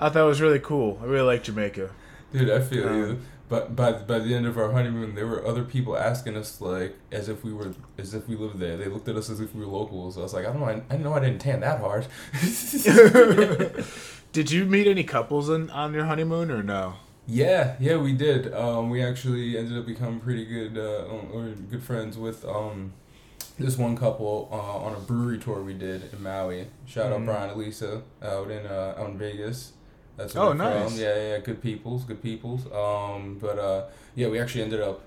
I thought it was really cool. I really like Jamaica. Dude, I feel Um, you. But by by the end of our honeymoon, there were other people asking us like as if we were as if we lived there. They looked at us as if we were locals. I was like, I don't know, I, I know I didn't tan that hard. <laughs> Did you meet any couples on on your honeymoon or no? yeah, yeah, we did. Um, we actually ended up becoming pretty good uh, or good friends with um this one couple uh, on a brewery tour we did in Maui. Shout Mhm. out Brian and Lisa out in uh, out in Vegas. That's Oh, where they're nice. From. Yeah, yeah, good peoples, good peoples. Um, but uh, yeah, we actually ended up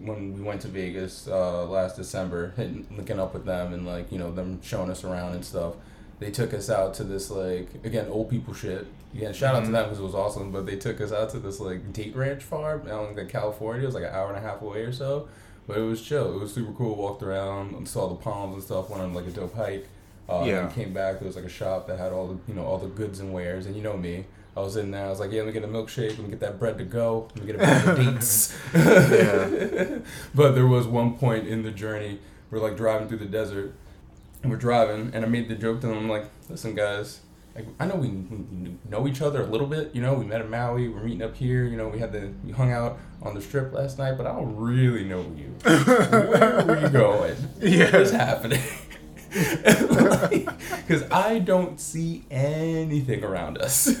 when we went to Vegas uh, last December, hitting, linking up with them and like you know them showing us around and stuff. they took us out to this like again old people shit. Again, shout out to Mhm. them because it was awesome. But they took us out to this like date ranch farm out in like, California. It was like an hour and a half away or so, but it was chill. It was super cool. Walked around and saw the palms and stuff. Went on like a dope hike. Uh, Yeah. And came back. There was like a shop that had all the you know all the goods and wares. And you know me. I was in there. I was like, yeah, let me get a milkshake. Let me get that bread to go. Let me get a bag of dates. <laughs> Yeah. <laughs> but there was one point in the journey. We're like driving through the desert, and we're driving, and I made the joke to them. I'm like, listen, guys. Like, I know we we know each other a little bit, you know. We met in Maui. We're meeting up here, you know. We had the we hung out on the strip last night, but I don't really know you. <laughs> Where are you going? Yeah. What is happening? <laughs> Because I don't see anything around us. <laughs>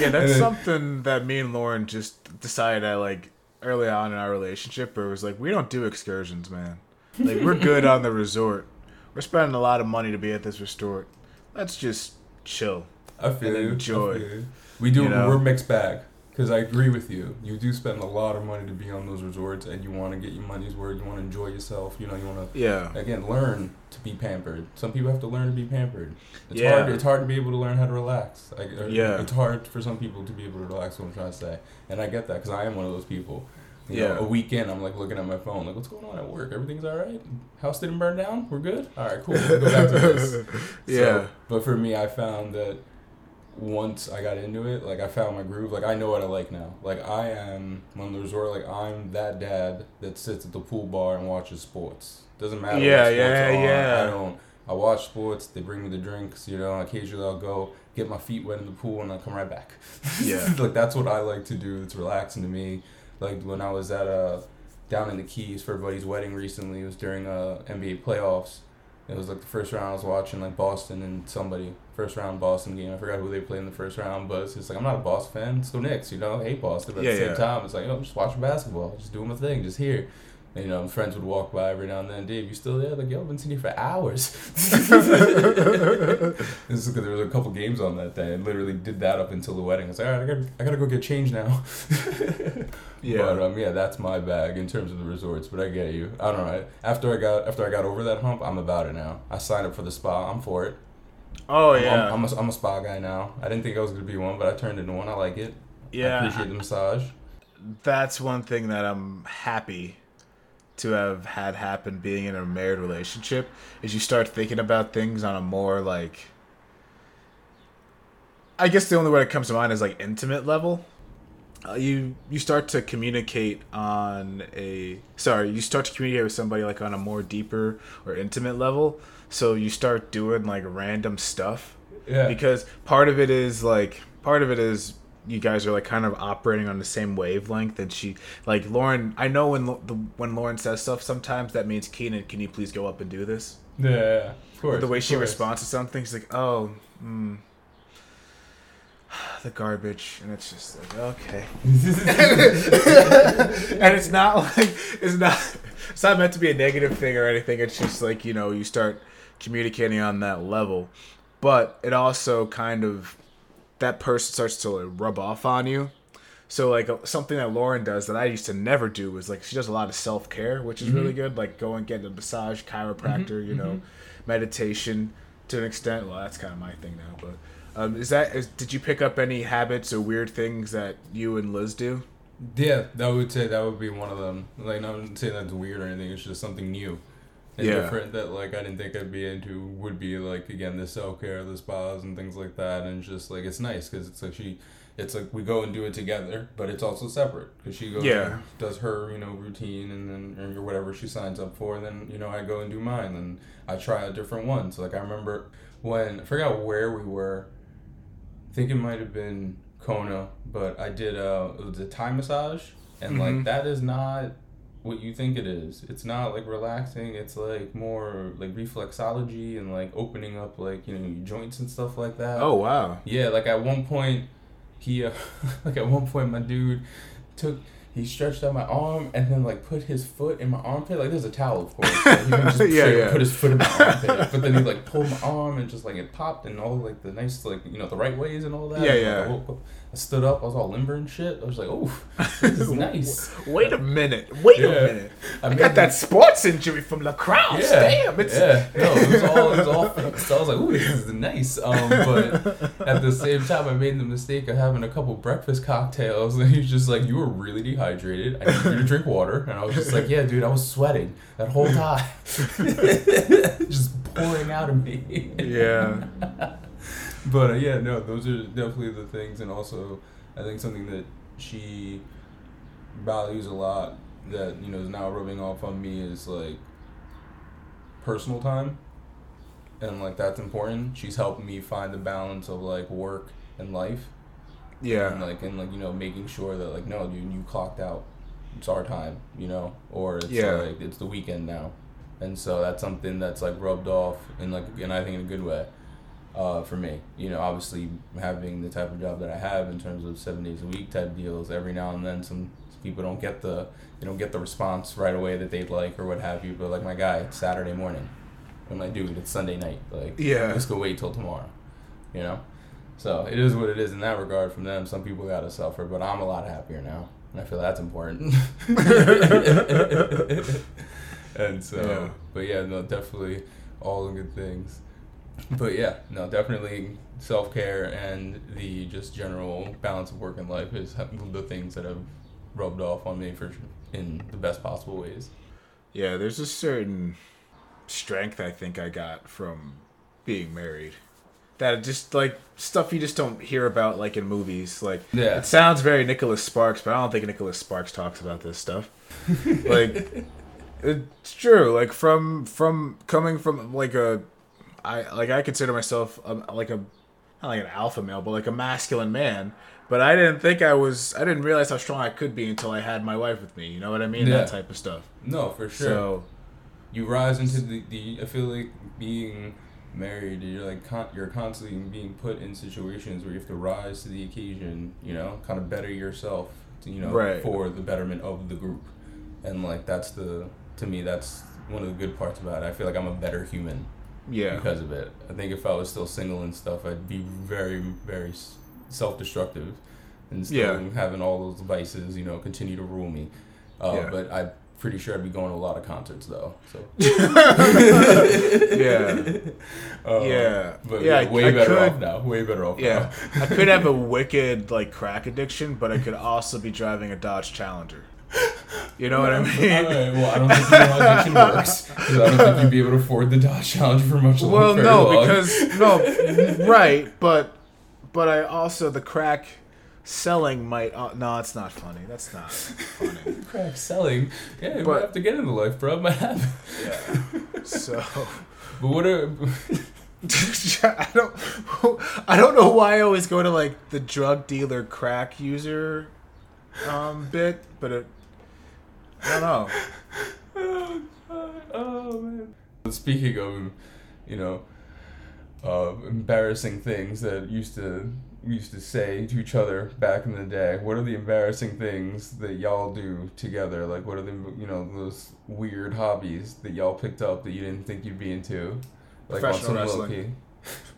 Yeah, that's then- something that me and Lauren just decided at like early on in our relationship. Where it was like we don't do excursions, man. Like we're good on the resort. We're spending a lot of money to be at this resort. Let's just chill. I feel and you. I enjoy, feel. We do. you know? We're mixed bag. Because I agree with you. You do spend a lot of money to be on those resorts, and you want to get your money's worth. You want to enjoy yourself. You know, you want to Yeah. again learn to be pampered. Some people have to learn to be pampered. It's Yeah. hard. It's hard to be able to learn how to relax. Uh, Yeah. It's hard for some people to be able to relax. What I'm trying to say, and I get that because I am one of those people. You know, Yeah. a weekend, I'm like looking at my phone, like, what's going on at work? Everything's all right. House didn't burn down. We're good. All right, cool. We'll go back to this. <laughs> Yeah. So, but for me, I found that once I got into it, like I found my groove. Like I know what I like now. Like I am on the resort. Like I'm that dad that sits at the pool bar and watches sports. Doesn't matter. Yeah, what yeah, yeah. I don't. I watch sports. They bring me the drinks. You know, occasionally I'll go get my feet wet in the pool and I'll come right back. <laughs> Yeah. like that's what I like to do. It's relaxing to me. Like when I was at uh down in the Keys for everybody's wedding recently. It was during uh NBA playoffs. It was like the first round I was watching like Boston and somebody first round Boston game. I forgot who they played in the first round, but it's just like I'm not a Boston fan. So Knicks, you know, I hate Boston. But at Yeah, the same yeah. time, it's like oh, I'm just watching basketball, just doing my thing, just here. And, you know, friends would walk by every now and then. Dave, you still there? Like, yo, I've been sitting here for hours. <laughs> this is because there was a couple games on that day. and literally did that up until the wedding. I was like, all right, I gotta, I gotta go get changed now. <laughs> Yeah. But um, yeah, that's my bag in terms of the resorts. But I get you. I don't know. After I got after I got over that hump, I'm about it now. I signed up for the spa. I'm for it. Oh I'm- yeah. I'm, I'm, a, I'm a spa guy now. I didn't think I was gonna be one, but I turned into one. I like it. Yeah. I yeah. appreciate the massage. that's one thing that I'm happy to have had happen being in a married relationship is you start thinking about things on a more like I guess the only way that comes to mind is like intimate level. Uh, you you start to communicate on a sorry you start to communicate with somebody like on a more deeper or intimate level so you start doing like random stuff Yeah. because part of it is like part of it is you guys are like kind of operating on the same wavelength and she like Lauren I know when the, when Lauren says stuff sometimes that means Keenan can you please go up and do this? Yeah, of course. the way she course. responds to something she's like oh mm, <sighs> the garbage. And it's just like okay. <laughs> And it's not like it's not it's not meant to be a negative thing or anything. It's just like you know you start communicating on that level. But it also kind of that person starts to like, rub off on you. So like uh, something that lauren does that i used to never do is like she does a lot of self-care which is really good like go and get a massage chiropractor you know meditation to an extent. Well that's kind of my thing now but um, is that is, did you pick up any habits or weird things that you and liz do? Yeah, that would say that would be one of them. Like, not saying that's weird or anything. It's just something new and Yeah. different that like I didn't think I'd be into. Would be like again the self care, the spas and things like that, and just like it's nice because it's like she, it's like we go and do it together, but it's also separate because she goes Yeah. does her you know routine and then or whatever she signs up for, and then you know I go and do mine, and I try out different ones. Like I remember when I forgot where we were. I think it might have been Kona, but I did uh it was a Thai massage, and Mhm. like that is not what you think it is. It's not like relaxing. It's like more like reflexology and like opening up like you know your joints and stuff like that. oh wow Yeah, like at one point, he, uh, <laughs> like at one point, my dude took, he stretched out my arm and then like put his foot in my armpit. Like there's a towel, of course. he <laughs> just Yeah, yeah. put his foot in my armpit. <laughs> But then he like pulled my arm and just like it popped and all like the nice like you know the right ways and all that. Yeah, yeah. Like, I woke up, I stood up. I was all limber and shit. I was like, "Oh, this is <laughs> nice." Wait a minute. Wait Yeah. a minute. I I, got the- that sports injury from lacrosse. Damn, it's yeah. No, it was all it was all <laughs> fixed. So I was like, "Ooh, this is nice." Um, but at the same time, I made the mistake of having a couple breakfast cocktails, <laughs> and he was just like, "You were really dehydrated. I need you to drink water." And I was just like, "Yeah, dude, I was sweating that whole time, just pouring out of me." yeah. <laughs> but uh, yeah, no, those are definitely the things, and also I think something that she values a lot that you know is now rubbing off on me is like personal time, and like that's important. She's helped me find the balance of like work and life, and Yeah. like and like you know making sure that like no, dude, you clocked out. It's our time, you know, or it's Yeah. like it's the weekend now, and so that's something that's like rubbed off in like and I think in a good way uh, for me. You know, obviously having the type of job that I have in terms of seven days a week type deals, every now and then some people don't get the they don't get the response right away that they'd like or what have you. But like my guy, it's Saturday morning. I'm like, dude, it's Sunday night. Like, Yeah. let's go wait till tomorrow. You know, so it is what it is in that regard. From them, some people gotta suffer, but I'm a lot happier now, and I feel that's important. <laughs> <laughs> and so, Yeah. but yeah, no, definitely all the good things. But yeah, no, definitely self care and the just general balance of work and life is the things that have rubbed off on me for in the best possible ways. Yeah, there's a certain strength I think I got from being married. That just like stuff you just don't hear about like in movies. Like Yeah. it sounds very Nicholas Sparks, but I don't think Nicholas Sparks talks about this stuff. <laughs> like it's true. Like from from coming from like a I like I consider myself a, like a not like an alpha male, but like a masculine man. But I didn't think I was. I didn't realize how strong I could be until I had my wife with me. You know what I mean? Yeah. That type of stuff. No, for sure. So you rise into the, the I feel like being married you're like con- you're constantly being put in situations where you have to rise to the occasion you know kind of better yourself to, you know Right. for the betterment of the group and like that's the to me that's one of the good parts about it i feel like i'm a better human yeah, because of it i think if i was still single and stuff i'd be very very self-destructive and still Yeah. having all those vices you know continue to rule me uh, Yeah. but i'm pretty sure i'd be going to a lot of concerts though so <laughs> yeah, Uh, <laughs> Yeah. But Yeah, yeah, I- way I better could- off now. Way better off yeah. now. I could have a <laughs> wicked like crack addiction, but I could also be driving a Dodge Challenger. You know what I mean? right, well, I don't think you know how addiction works. I don't think you'd be able to afford the Dodge Challenger for much longer. Well, no, long. because no, right, but but I also the crack selling might. Uh, no, it's not funny. That's not funny. <laughs> crack selling. Yeah, you might have to get into life, bro. It might happen. Yeah. So. <laughs> But what are <laughs> I don't. I don't know why I always go to like the drug dealer crack user, um, bit, but it. I don't know. oh, God. oh man. Speaking of, you know, uh, embarrassing things that used to we used to say to each other back in the day. What are the embarrassing things that y'all do together? Like, what are the you know those weird hobbies that y'all picked up that you didn't think you'd be into? Like on Professional some wrestling.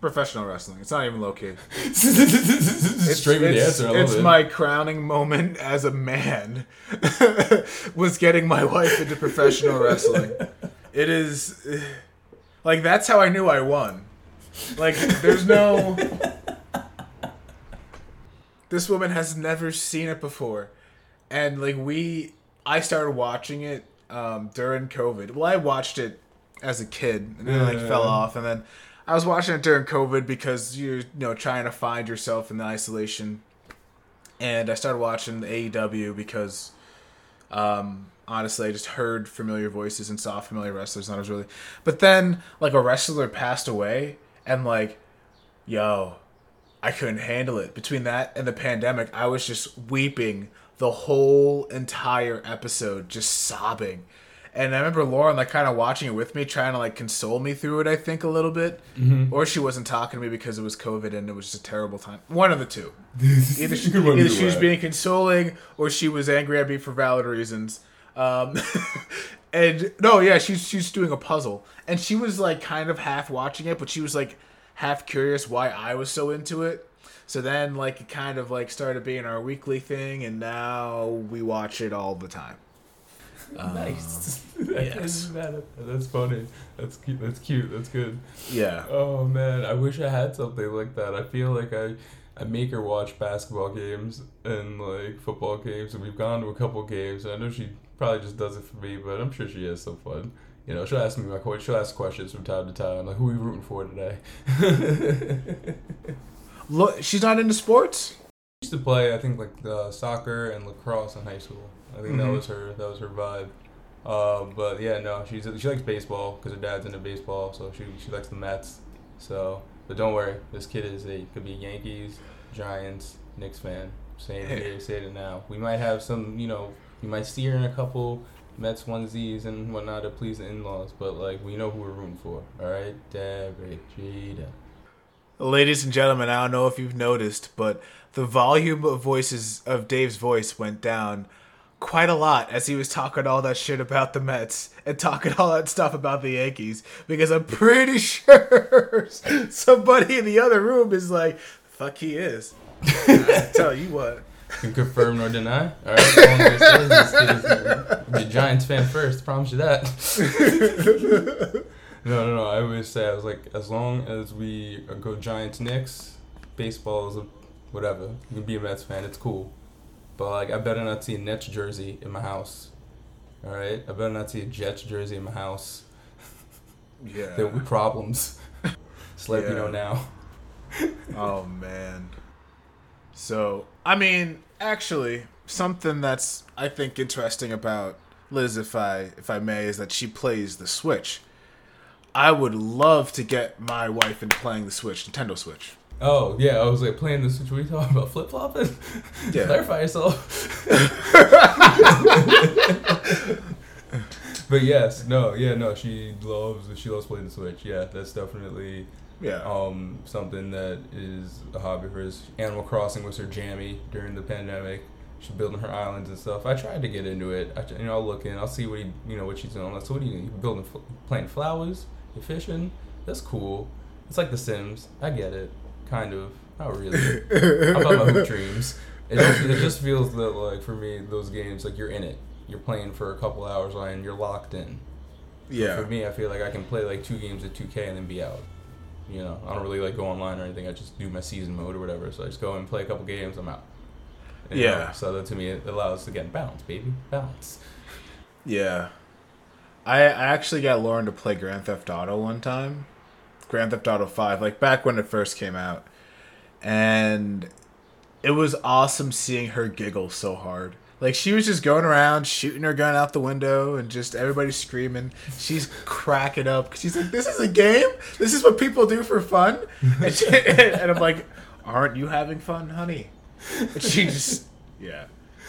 Professional wrestling. It's not even low key. <laughs> Straight with the it's, answer. I love it's it. my crowning moment as a man. <laughs> was getting my wife into professional wrestling. It is like that's how I knew I won. Like there's no This woman has never seen it before. And like we I started watching it um during COVID. Well, I watched it as a kid and then like Yeah. fell off and then I was watching it during COVID because you're you know trying to find yourself in the isolation. And I started watching the AEW because um honestly I just heard familiar voices and saw familiar wrestlers and I was really but then like a wrestler passed away and like yo I couldn't handle it. Between that and the pandemic, I was just weeping the whole entire episode, just sobbing. And I remember Lauren like kind of watching it with me, trying to like console me through it. I think a little bit, or she wasn't talking to me because it was COVID and it was just a terrible time. One of the two. <laughs> Either she, either she was being consoling or she was angry at me for valid reasons. Um, <laughs> and no, yeah, she's she's doing a puzzle, and she was like kind of half watching it, but she was like half curious why I was so into it. So then, like, it kind of like started being our weekly thing, and now we watch it all the time. Nice. <laughs> yes. That- That's funny. That's cute. That's cute. That's good. Yeah. Oh man, I wish I had something like that. I feel like I, I make her watch basketball games and like football games, and we've gone to a couple games. And I know she probably just does it for me, but I'm sure she has some fun. You know, she'll ask me my she'll ask questions from time to time, like who are we rooting for today. <laughs> Look, she's not into sports. Used to play, I think, like uh, soccer and lacrosse in high school. I think that Mhm. was her. That was her vibe. Uh, but yeah, no, she's she likes baseball because her dad's into baseball, so she she likes the Mets. So, but don't worry, this kid is a could be Yankees, Giants, Knicks fan. Saying it here, saying it now. We might have some, you know, you might see her in a couple Mets onesies and whatnot to please the in-laws, but like we know who we're rooting for. All right, Derek Jeter. Ladies and gentlemen, I don't know if you've noticed, but the volume of voices of Dave's voice went down quite a lot as he was talking all that shit about the Mets and talking all that stuff about the Yankees because I'm pretty <laughs> sure somebody in the other room is like, fuck he is. I tell you what. Can confirm nor deny. All right, as long as it says this kid is a- be a Giants fan first. Promise you that. <laughs> no, no, no. I always say I was like, as long as we go Giants Knicks, baseball is a, whatever. You can be a Mets fan. It's cool. But like, I better not see a Nets jersey in my house. All right, I better not see a Jets jersey in my house. <laughs> Yeah. There will be problems. <laughs> Just let me know now. <laughs> Oh man. So I mean, actually, something that's I think interesting about Liz, if I if I may, is that she plays the Switch. I would love to get my wife into playing the Switch, Nintendo Switch. Oh yeah, I was like playing this. What are you talking about? Flip flopping? Yeah. <laughs> Clarify yourself. <laughs> but yes, no, yeah, no. She loves she loves playing the Switch. Yeah, that's definitely Yeah. um something that is a hobby of hers. Animal Crossing was her jammy during the pandemic. She's building her islands and stuff. I tried to get into it. I, you know, I'll look in. I'll see what he, you know, what she's doing. Like, so what are you, you building, planting flowers? You fishing? That's cool. It's like The Sims. I get it, kind of. Not really. I'm about my hoop dreams. It just, it just feels that like for me, those games like you're in it. You're playing for a couple hours and you're locked in. yeah. For me, I feel like I can play like two games at 2K and then be out. You know, I don't really like go online or anything. I just do my season mode or whatever. So I just go and play a couple games. I'm out. You know, Yeah. so that to me, it allows to get balance, baby, balance. Yeah. I I actually got Lauren to play Grand Theft Auto one time. Grand Theft Auto 5, like back when it first came out. And it was awesome seeing her giggle so hard. Like she was just going around shooting her gun out the window and just everybody's screaming. She's cracking up because she's like, "This is a game. This is what people do for fun." <laughs> And, she, <laughs> and I'm like, "Aren't you having fun, honey?" And she just, yeah.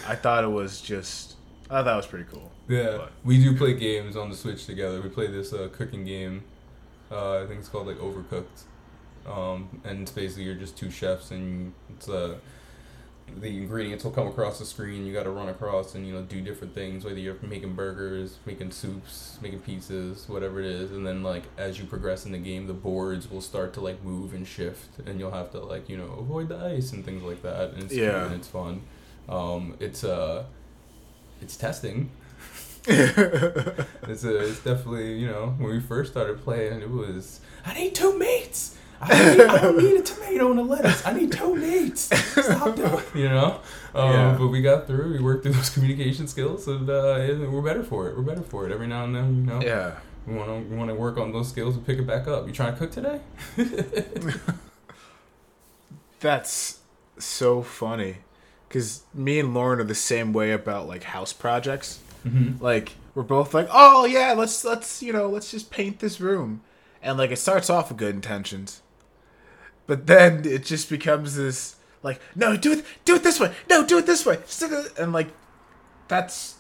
I thought it was just, I thought that was pretty cool. Yeah, But- we do play games on the Switch together. We play this uh, cooking game. Uh, I think it's called like Overcooked, um, and it's basically you're just two chefs, and it's uh, the ingredients will come across the screen. You got to run across and you know do different things, whether you're making burgers, making soups, making pizzas, whatever it is. And then like as you progress in the game, the boards will start to like move and shift, and you'll have to like you know avoid the ice and things like that. And it's Yeah. and it's fun. Um, it's uh, it's testing. <laughs> It's a, it's definitely you know when we first started playing it was I need two meats. I, <laughs> need, I don't need a tomato and a lettuce. I need two meats. Stop doing you know. Um, Yeah. But we got through. We worked through those <laughs> communication skills, and uh, we're better for it. We're better for it. Every now and then, you know, yeah. we want to we want to work on those skills and pick it back up. You trying to cook today? That's so funny. Because me and Lauren are the same way about like house projects. Mm-hmm. Like we're both like, oh yeah, let's let's you know let's just paint this room, and like it starts off with good intentions, but then it just becomes this like, no, do it do it this way, no, do it this way, Just do it- and like that's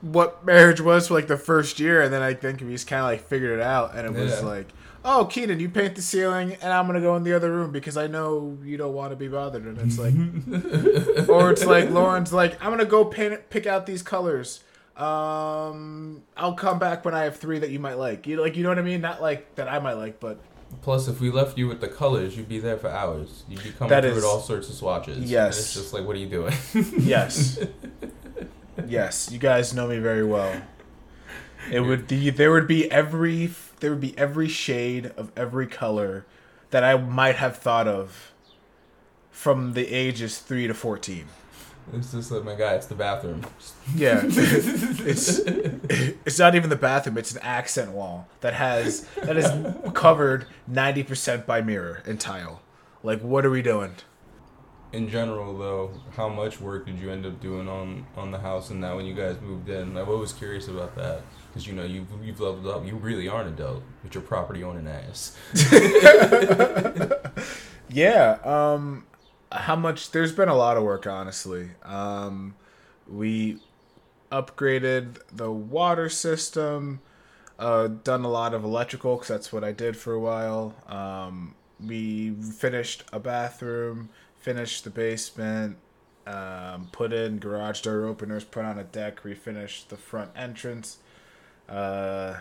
what marriage was for like the first year, and then I think we just kind of like figured it out, and it was like. Oh, Keenan, you paint the ceiling, and I'm gonna go in the other room because I know you don't want to be bothered. And it's like, <laughs> or it's like Lauren's like, I'm gonna go paint, pick out these colors. Um, I'll come back when I have three that you might like. You like, you know what I mean? Not like that I might like, but Plus, if we left you with the colors, you'd be there for hours. You'd be coming That through is- with all sorts of swatches. Yes. And it's just like, what are you doing? <laughs> Yes. <laughs> yes, you guys know me very well. It would be there would be every there would be every shade of every color that I might have thought of from the ages 3 to 14. It's just like, my guy, it's the bathroom. Yeah. <laughs> it's it's not even the bathroom, it's an accent wall that has that is covered 90% by mirror and tile. Like what are we doing? In general, though, how much work did you end up doing on on the house and that when you guys moved in? I'm always curious about that because you know you've you've leveled up. You really are an adult with your property owning ass. <laughs> Yeah, um how much there's been a lot of work honestly. Um we upgraded the water system, uh done a lot of electrical cuz that's what I did for a while. Um we finished a bathroom, finished the basement, um put in garage door openers, put on a deck, refinished the front entrance. Uh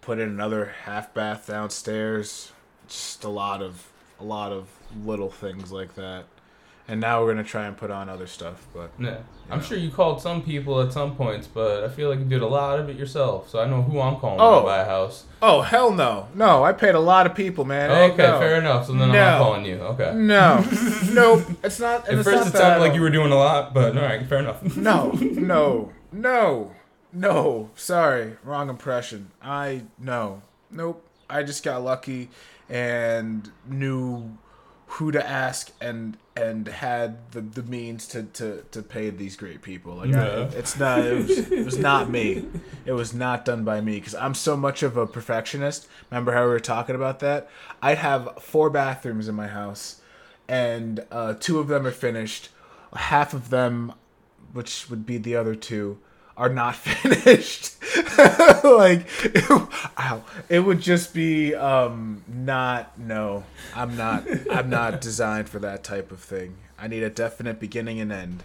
put in another half bath downstairs. Just a lot of a lot of little things like that. And now we're gonna try and put on other stuff, but Yeah, I'm sure you called some people at some points, but I feel like you did a lot of it yourself. So I know who I'm calling Oh. to buy a house. oh hell no, no! I paid a lot of people, man. Hey, okay, no. fair enough. So then I'm not calling you. Okay. No, <laughs> nope. It's not. At it's first, not it sounded like you were doing a lot, but all right, fair enough. No, <laughs> no, no, no. Sorry, wrong impression. I no, nope. I just got lucky and knew who to ask and and had the, the means to, to, to pay these great people. Like I, it's not it was, it was not me. It was not done by me because I'm so much of a perfectionist. Remember how we were talking about that? I'd have four bathrooms in my house, and uh, two of them are finished. Half of them which would be the other two, are not <laughs> finished. <laughs> like, <laughs> ow, it would just be um not no. I'm not. I'm not designed for that type of thing. I need a definite beginning and end.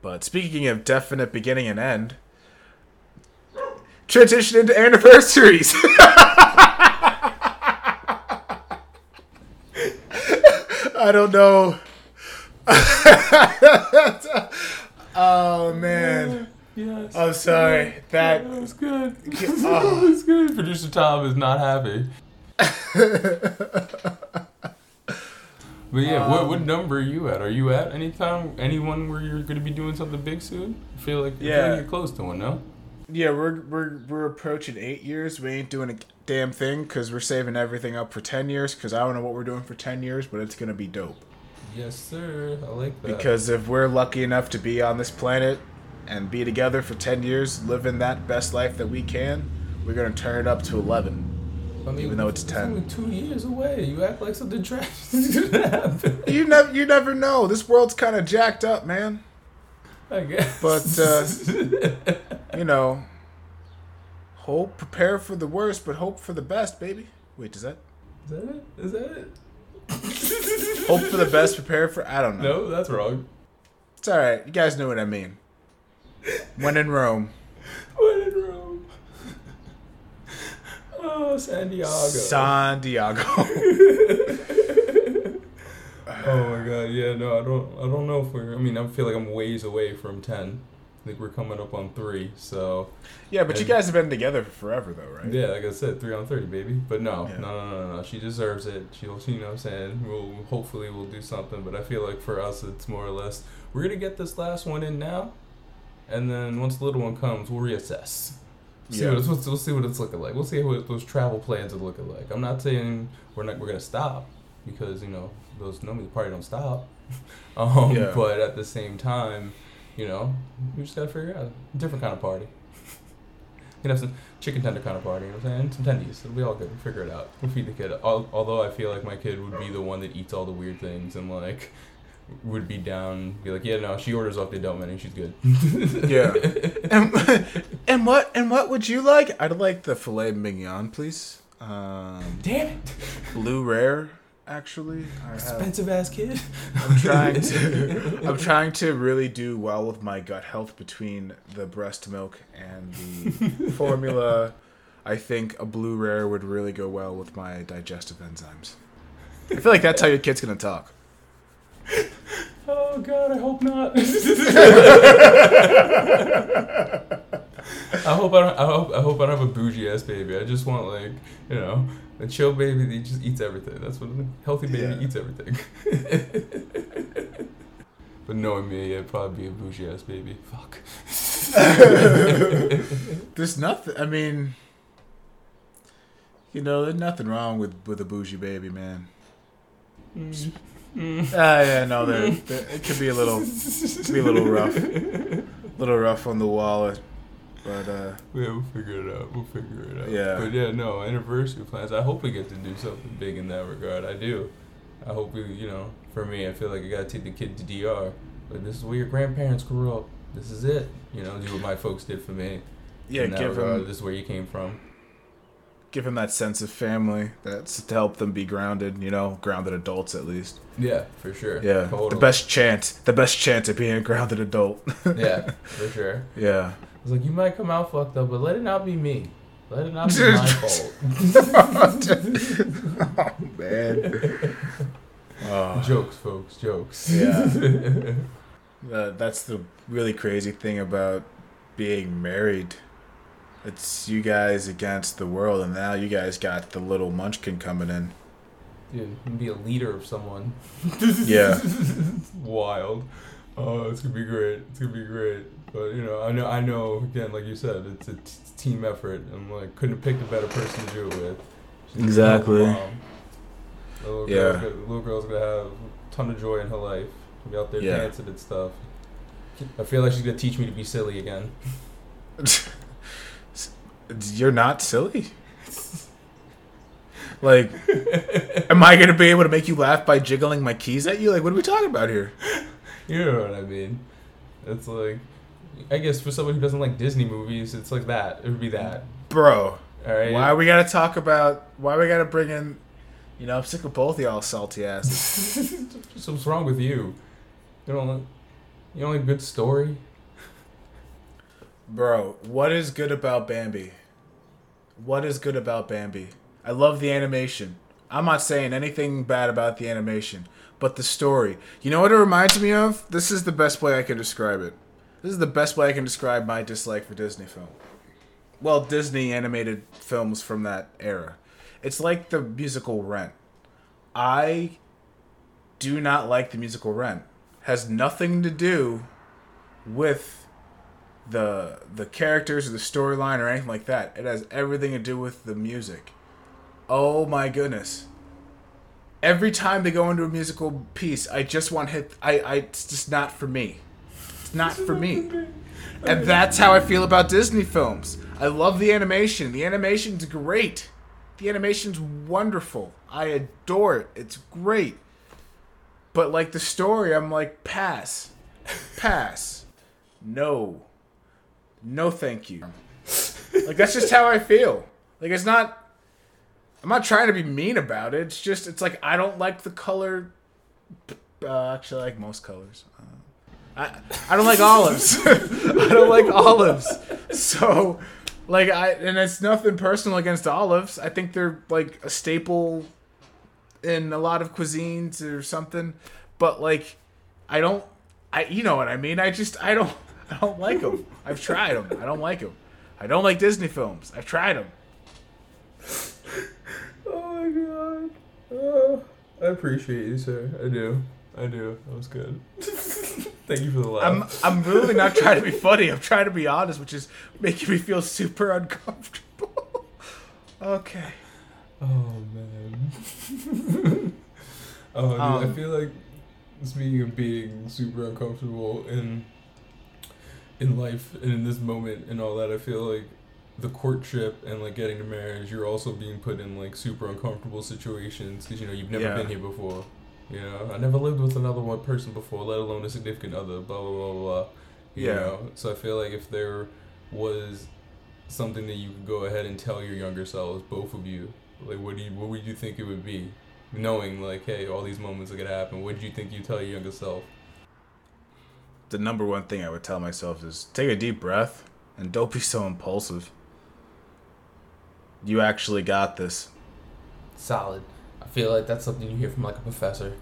but speaking of definite beginning and end, transition into anniversaries. I don't know. Oh man, yes. I'm sorry. That That was good. <laughs> <laughs> Oh. That was good. Producer Tom is not happy. <laughs> But yeah, what, what um, number are you at? Are you at any time, anyone where you're going to be doing something big soon? I feel like, I feel Yeah. like you're close to one, no? yeah, we're we're we're approaching eight years. We ain't doing a damn thing because we're saving everything up for ten years. Because I don't know what we're doing for ten years, but it's gonna be dope. Yes, sir. I like that. Because if we're lucky enough to be on this planet and be together for ten years, living that best life that we can, we're gonna turn it up to eleven. I mean, even though it's 10. only two years away. You act like something trash is going to happen. You never you never know. This world's kind of jacked up, man. I guess. But, uh, <laughs> you know, hope, prepare for the worst, but hope for the best, baby. Wait, is that? Is that it? Is that it? Hope for the best, prepare for. I don't know. No, that's wrong. It's all right. You guys know what I mean. When in Rome, when in Rome? Oh, San Diego. San Diego. <laughs> Oh my god, yeah, no, I don't I don't know if we're I mean I feel like I'm ways away from ten. I think we're coming up on three, so yeah, but you guys have been together for forever, though, right? yeah, like I said, three on thirty, baby. But no, Yeah. no, no, no, no. She deserves it. She'll you know what I'm saying? We'll hopefully we'll do something, but I feel like for us it's more or less we're gonna get this last one in now and then once the little one comes, we'll reassess. See Yeah. what it's, we'll, we'll see what it's looking like. We'll see what those travel plans are looking like. I'm not saying we're not we're gonna stop because you know those normally the party don't stop. <laughs> um, Yeah. But at the same time, you know, we just gotta figure out a different kind of party. <laughs> You know, some chicken tender kind of party. You know what I'm saying? Some tendies. It'll be all good. We'll figure it out. We'll feed the kid. Al- Although I feel like my kid would be the one that eats all the weird things and like would be down. Be like, yeah, no, she orders off the adult menu. She's good. <laughs> Yeah. <laughs> and, and what and what would you like? I'd like the filet mignon, please. Um, Damn it! blue rare, actually. I have, Expensive ass kid. I'm trying to. <laughs> I'm trying to really do well with my gut health between the breast milk and the <laughs> formula. I think a blue rare would really go well with my digestive enzymes. I feel like that's how your kid's gonna talk. Oh God, I hope not. <laughs> I hope I don't. I hope. I hope I don't have a bougie ass baby. I just want like you know a chill baby that just eats everything. That's what a healthy baby Yeah. eats everything. <laughs> but knowing me, it'd probably be a bougie ass baby. Fuck. <laughs> There's nothing. I mean, you know, there's nothing wrong with with a bougie baby, man. Ah, yeah, no, there, there- it could be a little, could be a little rough, <laughs> little rough on the wallet, but uh, Yeah, we'll figure it out. We'll figure it out. Yeah. But yeah, no, anniversary plans. I hope we get to do something big in that regard. I do. I hope we, you know, for me, I feel like I gotta take the kid to DR. But this is where your grandparents grew up. This is it. You know, do what my folks did for me. yeah, give regard. him, This is where you came from. give him that sense of family. That's to help them be grounded. You know, grounded adults at least. Yeah, for sure. Yeah, Totally. the best chance, the best chance of being a grounded adult. <laughs> Yeah, for sure. yeah. I was like, you might come out fucked up, but let it not be me. Let it not be my <laughs> fault. oh man. Oh. <laughs> Jokes, folks. Jokes. Yeah. <laughs> Uh, that's the really crazy thing about being married. It's you guys against the world, and now you guys got the little munchkin coming in. Dude, you be a leader of someone. Yeah. Wild. Oh, it's gonna be great. It's gonna be great. But you know, I know, I know. Again, like you said, it's a t- team effort. I'm like, couldn't have picked a better person to do it with. She's Exactly. helpful mom. The little, Yeah. girl's gonna, little girl's gonna have a ton of joy in her life. She'll be out there Yeah. dancing and stuff. I feel like she's gonna teach me to be silly again. <laughs> You're not silly. Like, am I gonna be able to make you laugh by jiggling my keys at you? Like, what are we talking about here? <laughs> You know what I mean? It's like, I guess for someone who doesn't like Disney movies, it's like that. It would be that. Bro, All right. why we gotta talk about? Why we gotta bring in? You know, I'm sick of both y'all salty asses. <laughs> so what's wrong with you? You don't like, you don't like good story? Bro, what is good about Bambi? What is good about Bambi? I love the animation. I'm not saying anything bad about the animation, but the story. You know what it reminds me of? This is the best way I can describe it. This is the best way I can describe my dislike for Disney film. Well, Disney animated films from that era. It's like the musical Rent. I do not like the musical Rent. Has nothing to do with the the characters or the storyline or anything like that. It has everything to do with the music. Oh my goodness. Every time they go into a musical piece, I just want hit I, I it's just not for me. Not for me. And that's how I feel about Disney films. I love the animation. The animation's great. The animation's wonderful. I adore it. It's great. But like the story, I'm like, pass. Pass. No. No thank you. Like that's just how I feel. Like it's not I'm not trying to be mean about it. It's just it's like I don't like the color uh, actually I like most colors. Uh, I I don't like olives. <laughs> I don't like olives. So like I and it's nothing personal against olives. I think they're like a staple in a lot of cuisines or something. But like I don't I you know what I mean? I just I don't <laughs> I don't like them. I've tried them. I don't like them. I don't like Disney films. I've tried them. Oh my god. Oh, I appreciate you, sir. I do. I do. That was good. <laughs> Thank you for the laugh. I'm I'm really not trying to be funny. I'm trying to be honest, which is making me feel super uncomfortable. <laughs> okay. Oh man. <laughs> oh, dude, I Um, feel like speaking of being super uncomfortable in in life and in this moment and all that, I feel like the courtship and like getting to marriage, you're also being put in like super uncomfortable situations because you know you've never Yeah. been here before. You know, I never lived with another one person before, let alone a significant other. Blah blah blah blah. You Yeah. know, so I feel like if there was something that you could go ahead and tell your younger selves, both of you, like what do you what would you think it would be? Knowing like, hey, all these moments are gonna happen. What do you think you tell your younger self? The number one thing I would tell myself is take a deep breath and don't be so impulsive. you actually got this. Solid. Feel like that's something you hear from like a professor.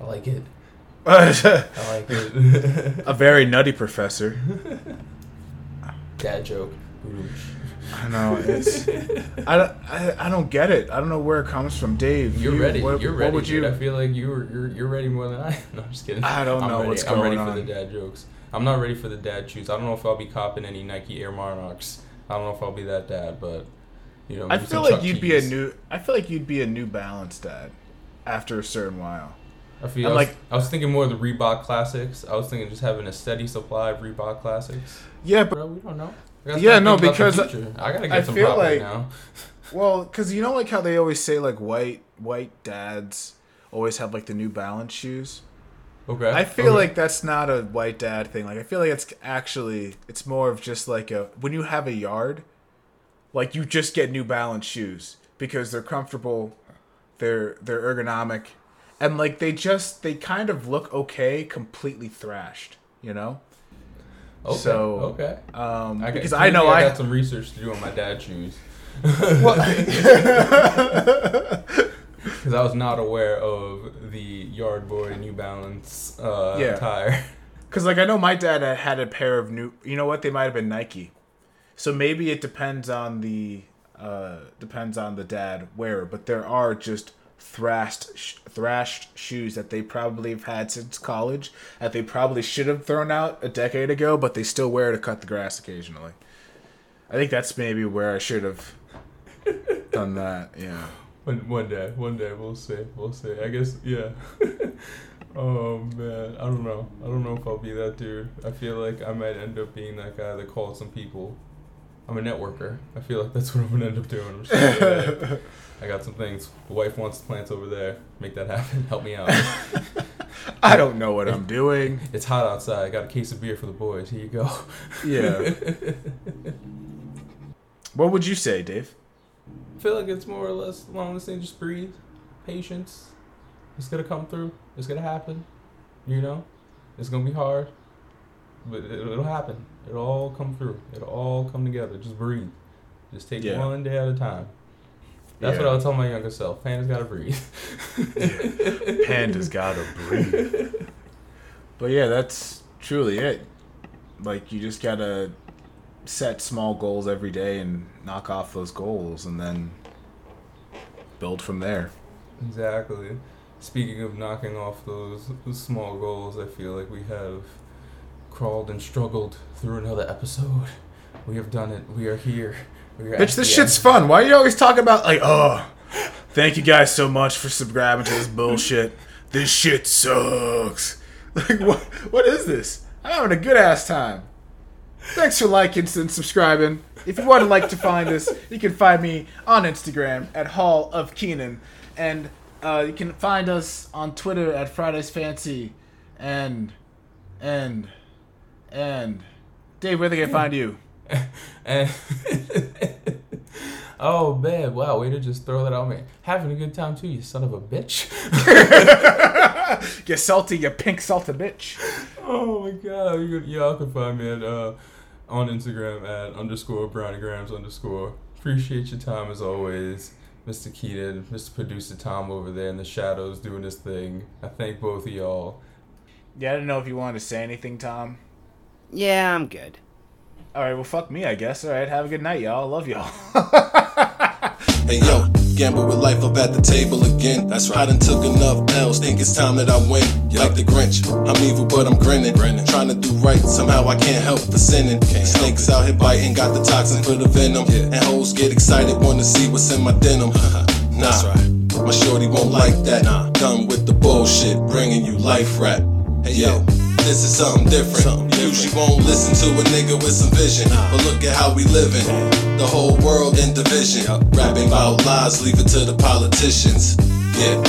I like it. <laughs> I like it. A very nutty professor. <laughs> Dad joke. I know it's. I, don't- I, I don't get it. I don't know where it comes from, Dave. You're you- ready. What, you're what ready. would dude. you? I feel like you're you're you're ready more than I. am. <laughs> No, I'm just kidding. I don't I'm know ready. what's I'm ready going for the dad jokes. I'm not ready for the dad shoes. I don't know if I'll be copping any Nike Air Monarchs. I don't know if I'll be that dad, but you know. I feel like you'd be a new. I feel like you'd be a New Balance dad, after a certain while. I feel I'm was, like- I was thinking more of the Reebok classics. I was thinking just having a steady supply of Reebok classics. Yeah, but Bro, we don't know. Yeah, no, thinking about the because. Uh, I gotta I get some feel like- now. well, <laughs> because you know, like how they always say, like white white dads always have like the New Balance shoes. Okay. I feel okay. like that's not a white dad thing. Like I feel like it's actually it's more of just like a when you have a yard, like you just get New Balance shoes because they're comfortable, they're they're ergonomic, and like they just they kind of look okay, completely thrashed. You know. Okay. so, okay. Um, I got- because I know I I, got some research to do on my dad shoes. Because <laughs> I was not aware of the Yard Boy New Balance uh, Yeah. tire. Because <laughs> like I know my dad had a pair of new. You know what? They might have been Nike. So maybe it depends on the uh depends on the dad wearer. But there are just thrashed sh- thrashed shoes that they probably have had since college that they probably should have thrown out a decade ago, but they still wear to cut the grass occasionally. I think that's maybe where I should have done that. Yeah. One, one day, one day we'll see. We'll see. I guess, yeah. <laughs> oh man, I don't know. I don't know if I'll be that dude. I feel like I might end up being that guy that calls some people. I'm a networker. I feel like that's <laughs> what I'm gonna end up doing. I'm just like, <laughs> I got some things. The wife wants plants over there. Make that happen. <laughs> Help me out. I don't know what I'm doing. It's hot outside. I got a case of beer for the boys. Here you go. Yeah. what would you say, Dave? I feel like it's more or less along the same. Just breathe, patience. It's gonna come through. It's gonna happen. You know, it's gonna be hard, but it'll happen. It'll all come through. It'll all come together. Just breathe. Just take Yeah. one day at a time. That's Yeah. what I would tell my younger self. Panda's gotta breathe. Panda's gotta breathe. But yeah, that's truly it. Like you just gotta set small goals every day and knock off those goals, and then build from there. Exactly. Speaking of knocking off those, those small goals, I feel like we have crawled and struggled through another episode. We have done it. We are here. We are Bitch, this shit's end. fun. Why are you always talking about like, oh, thank you guys so much for subscribing to this bullshit. This shit sucks. <laughs> Like, what? What is this? I'm having a good ass time. Thanks for liking and subscribing. If you want to like to find us, you can find me on Instagram at Hall of Keenan, and uh, you can find us on Twitter at Fridays Fancy, and and and Dave, where they can find you? And <laughs> oh man, wow, way to just throw that on me. Having a good time too, you son of a bitch. <laughs> You salty, you pink salty bitch. oh my god, you y'all can find me at uh, on Instagram at underscore browniegrams underscore. Appreciate your time as always, Mr. Keaton, Mr. Producer Tom over there in the shadows doing this thing. I thank both of y'all. Yeah, I didn't know if you wanted to say anything, Tom. Yeah, I'm good. All right, well, fuck me, I guess. All right, have a good night, y'all. Love y'all. <laughs> Hey yo, gamble with life up at the table again. That's right. I done took enough L's, think it's time that I win. Like the Grinch, I'm evil but I'm grinning. Trying to do right, somehow I can't help but sinning. Snakes out here biting, got the toxin for the venom. And hoes get excited, wanna see what's in my denim. <laughs> Nah, my shorty won't like that. Done with the bullshit, bringing you life rap. Hey yo, this is something different. Usually won't listen to a nigga with some vision, but look at how we living. The whole world in division. Rapping about lies, leave it to the politicians. Yeah,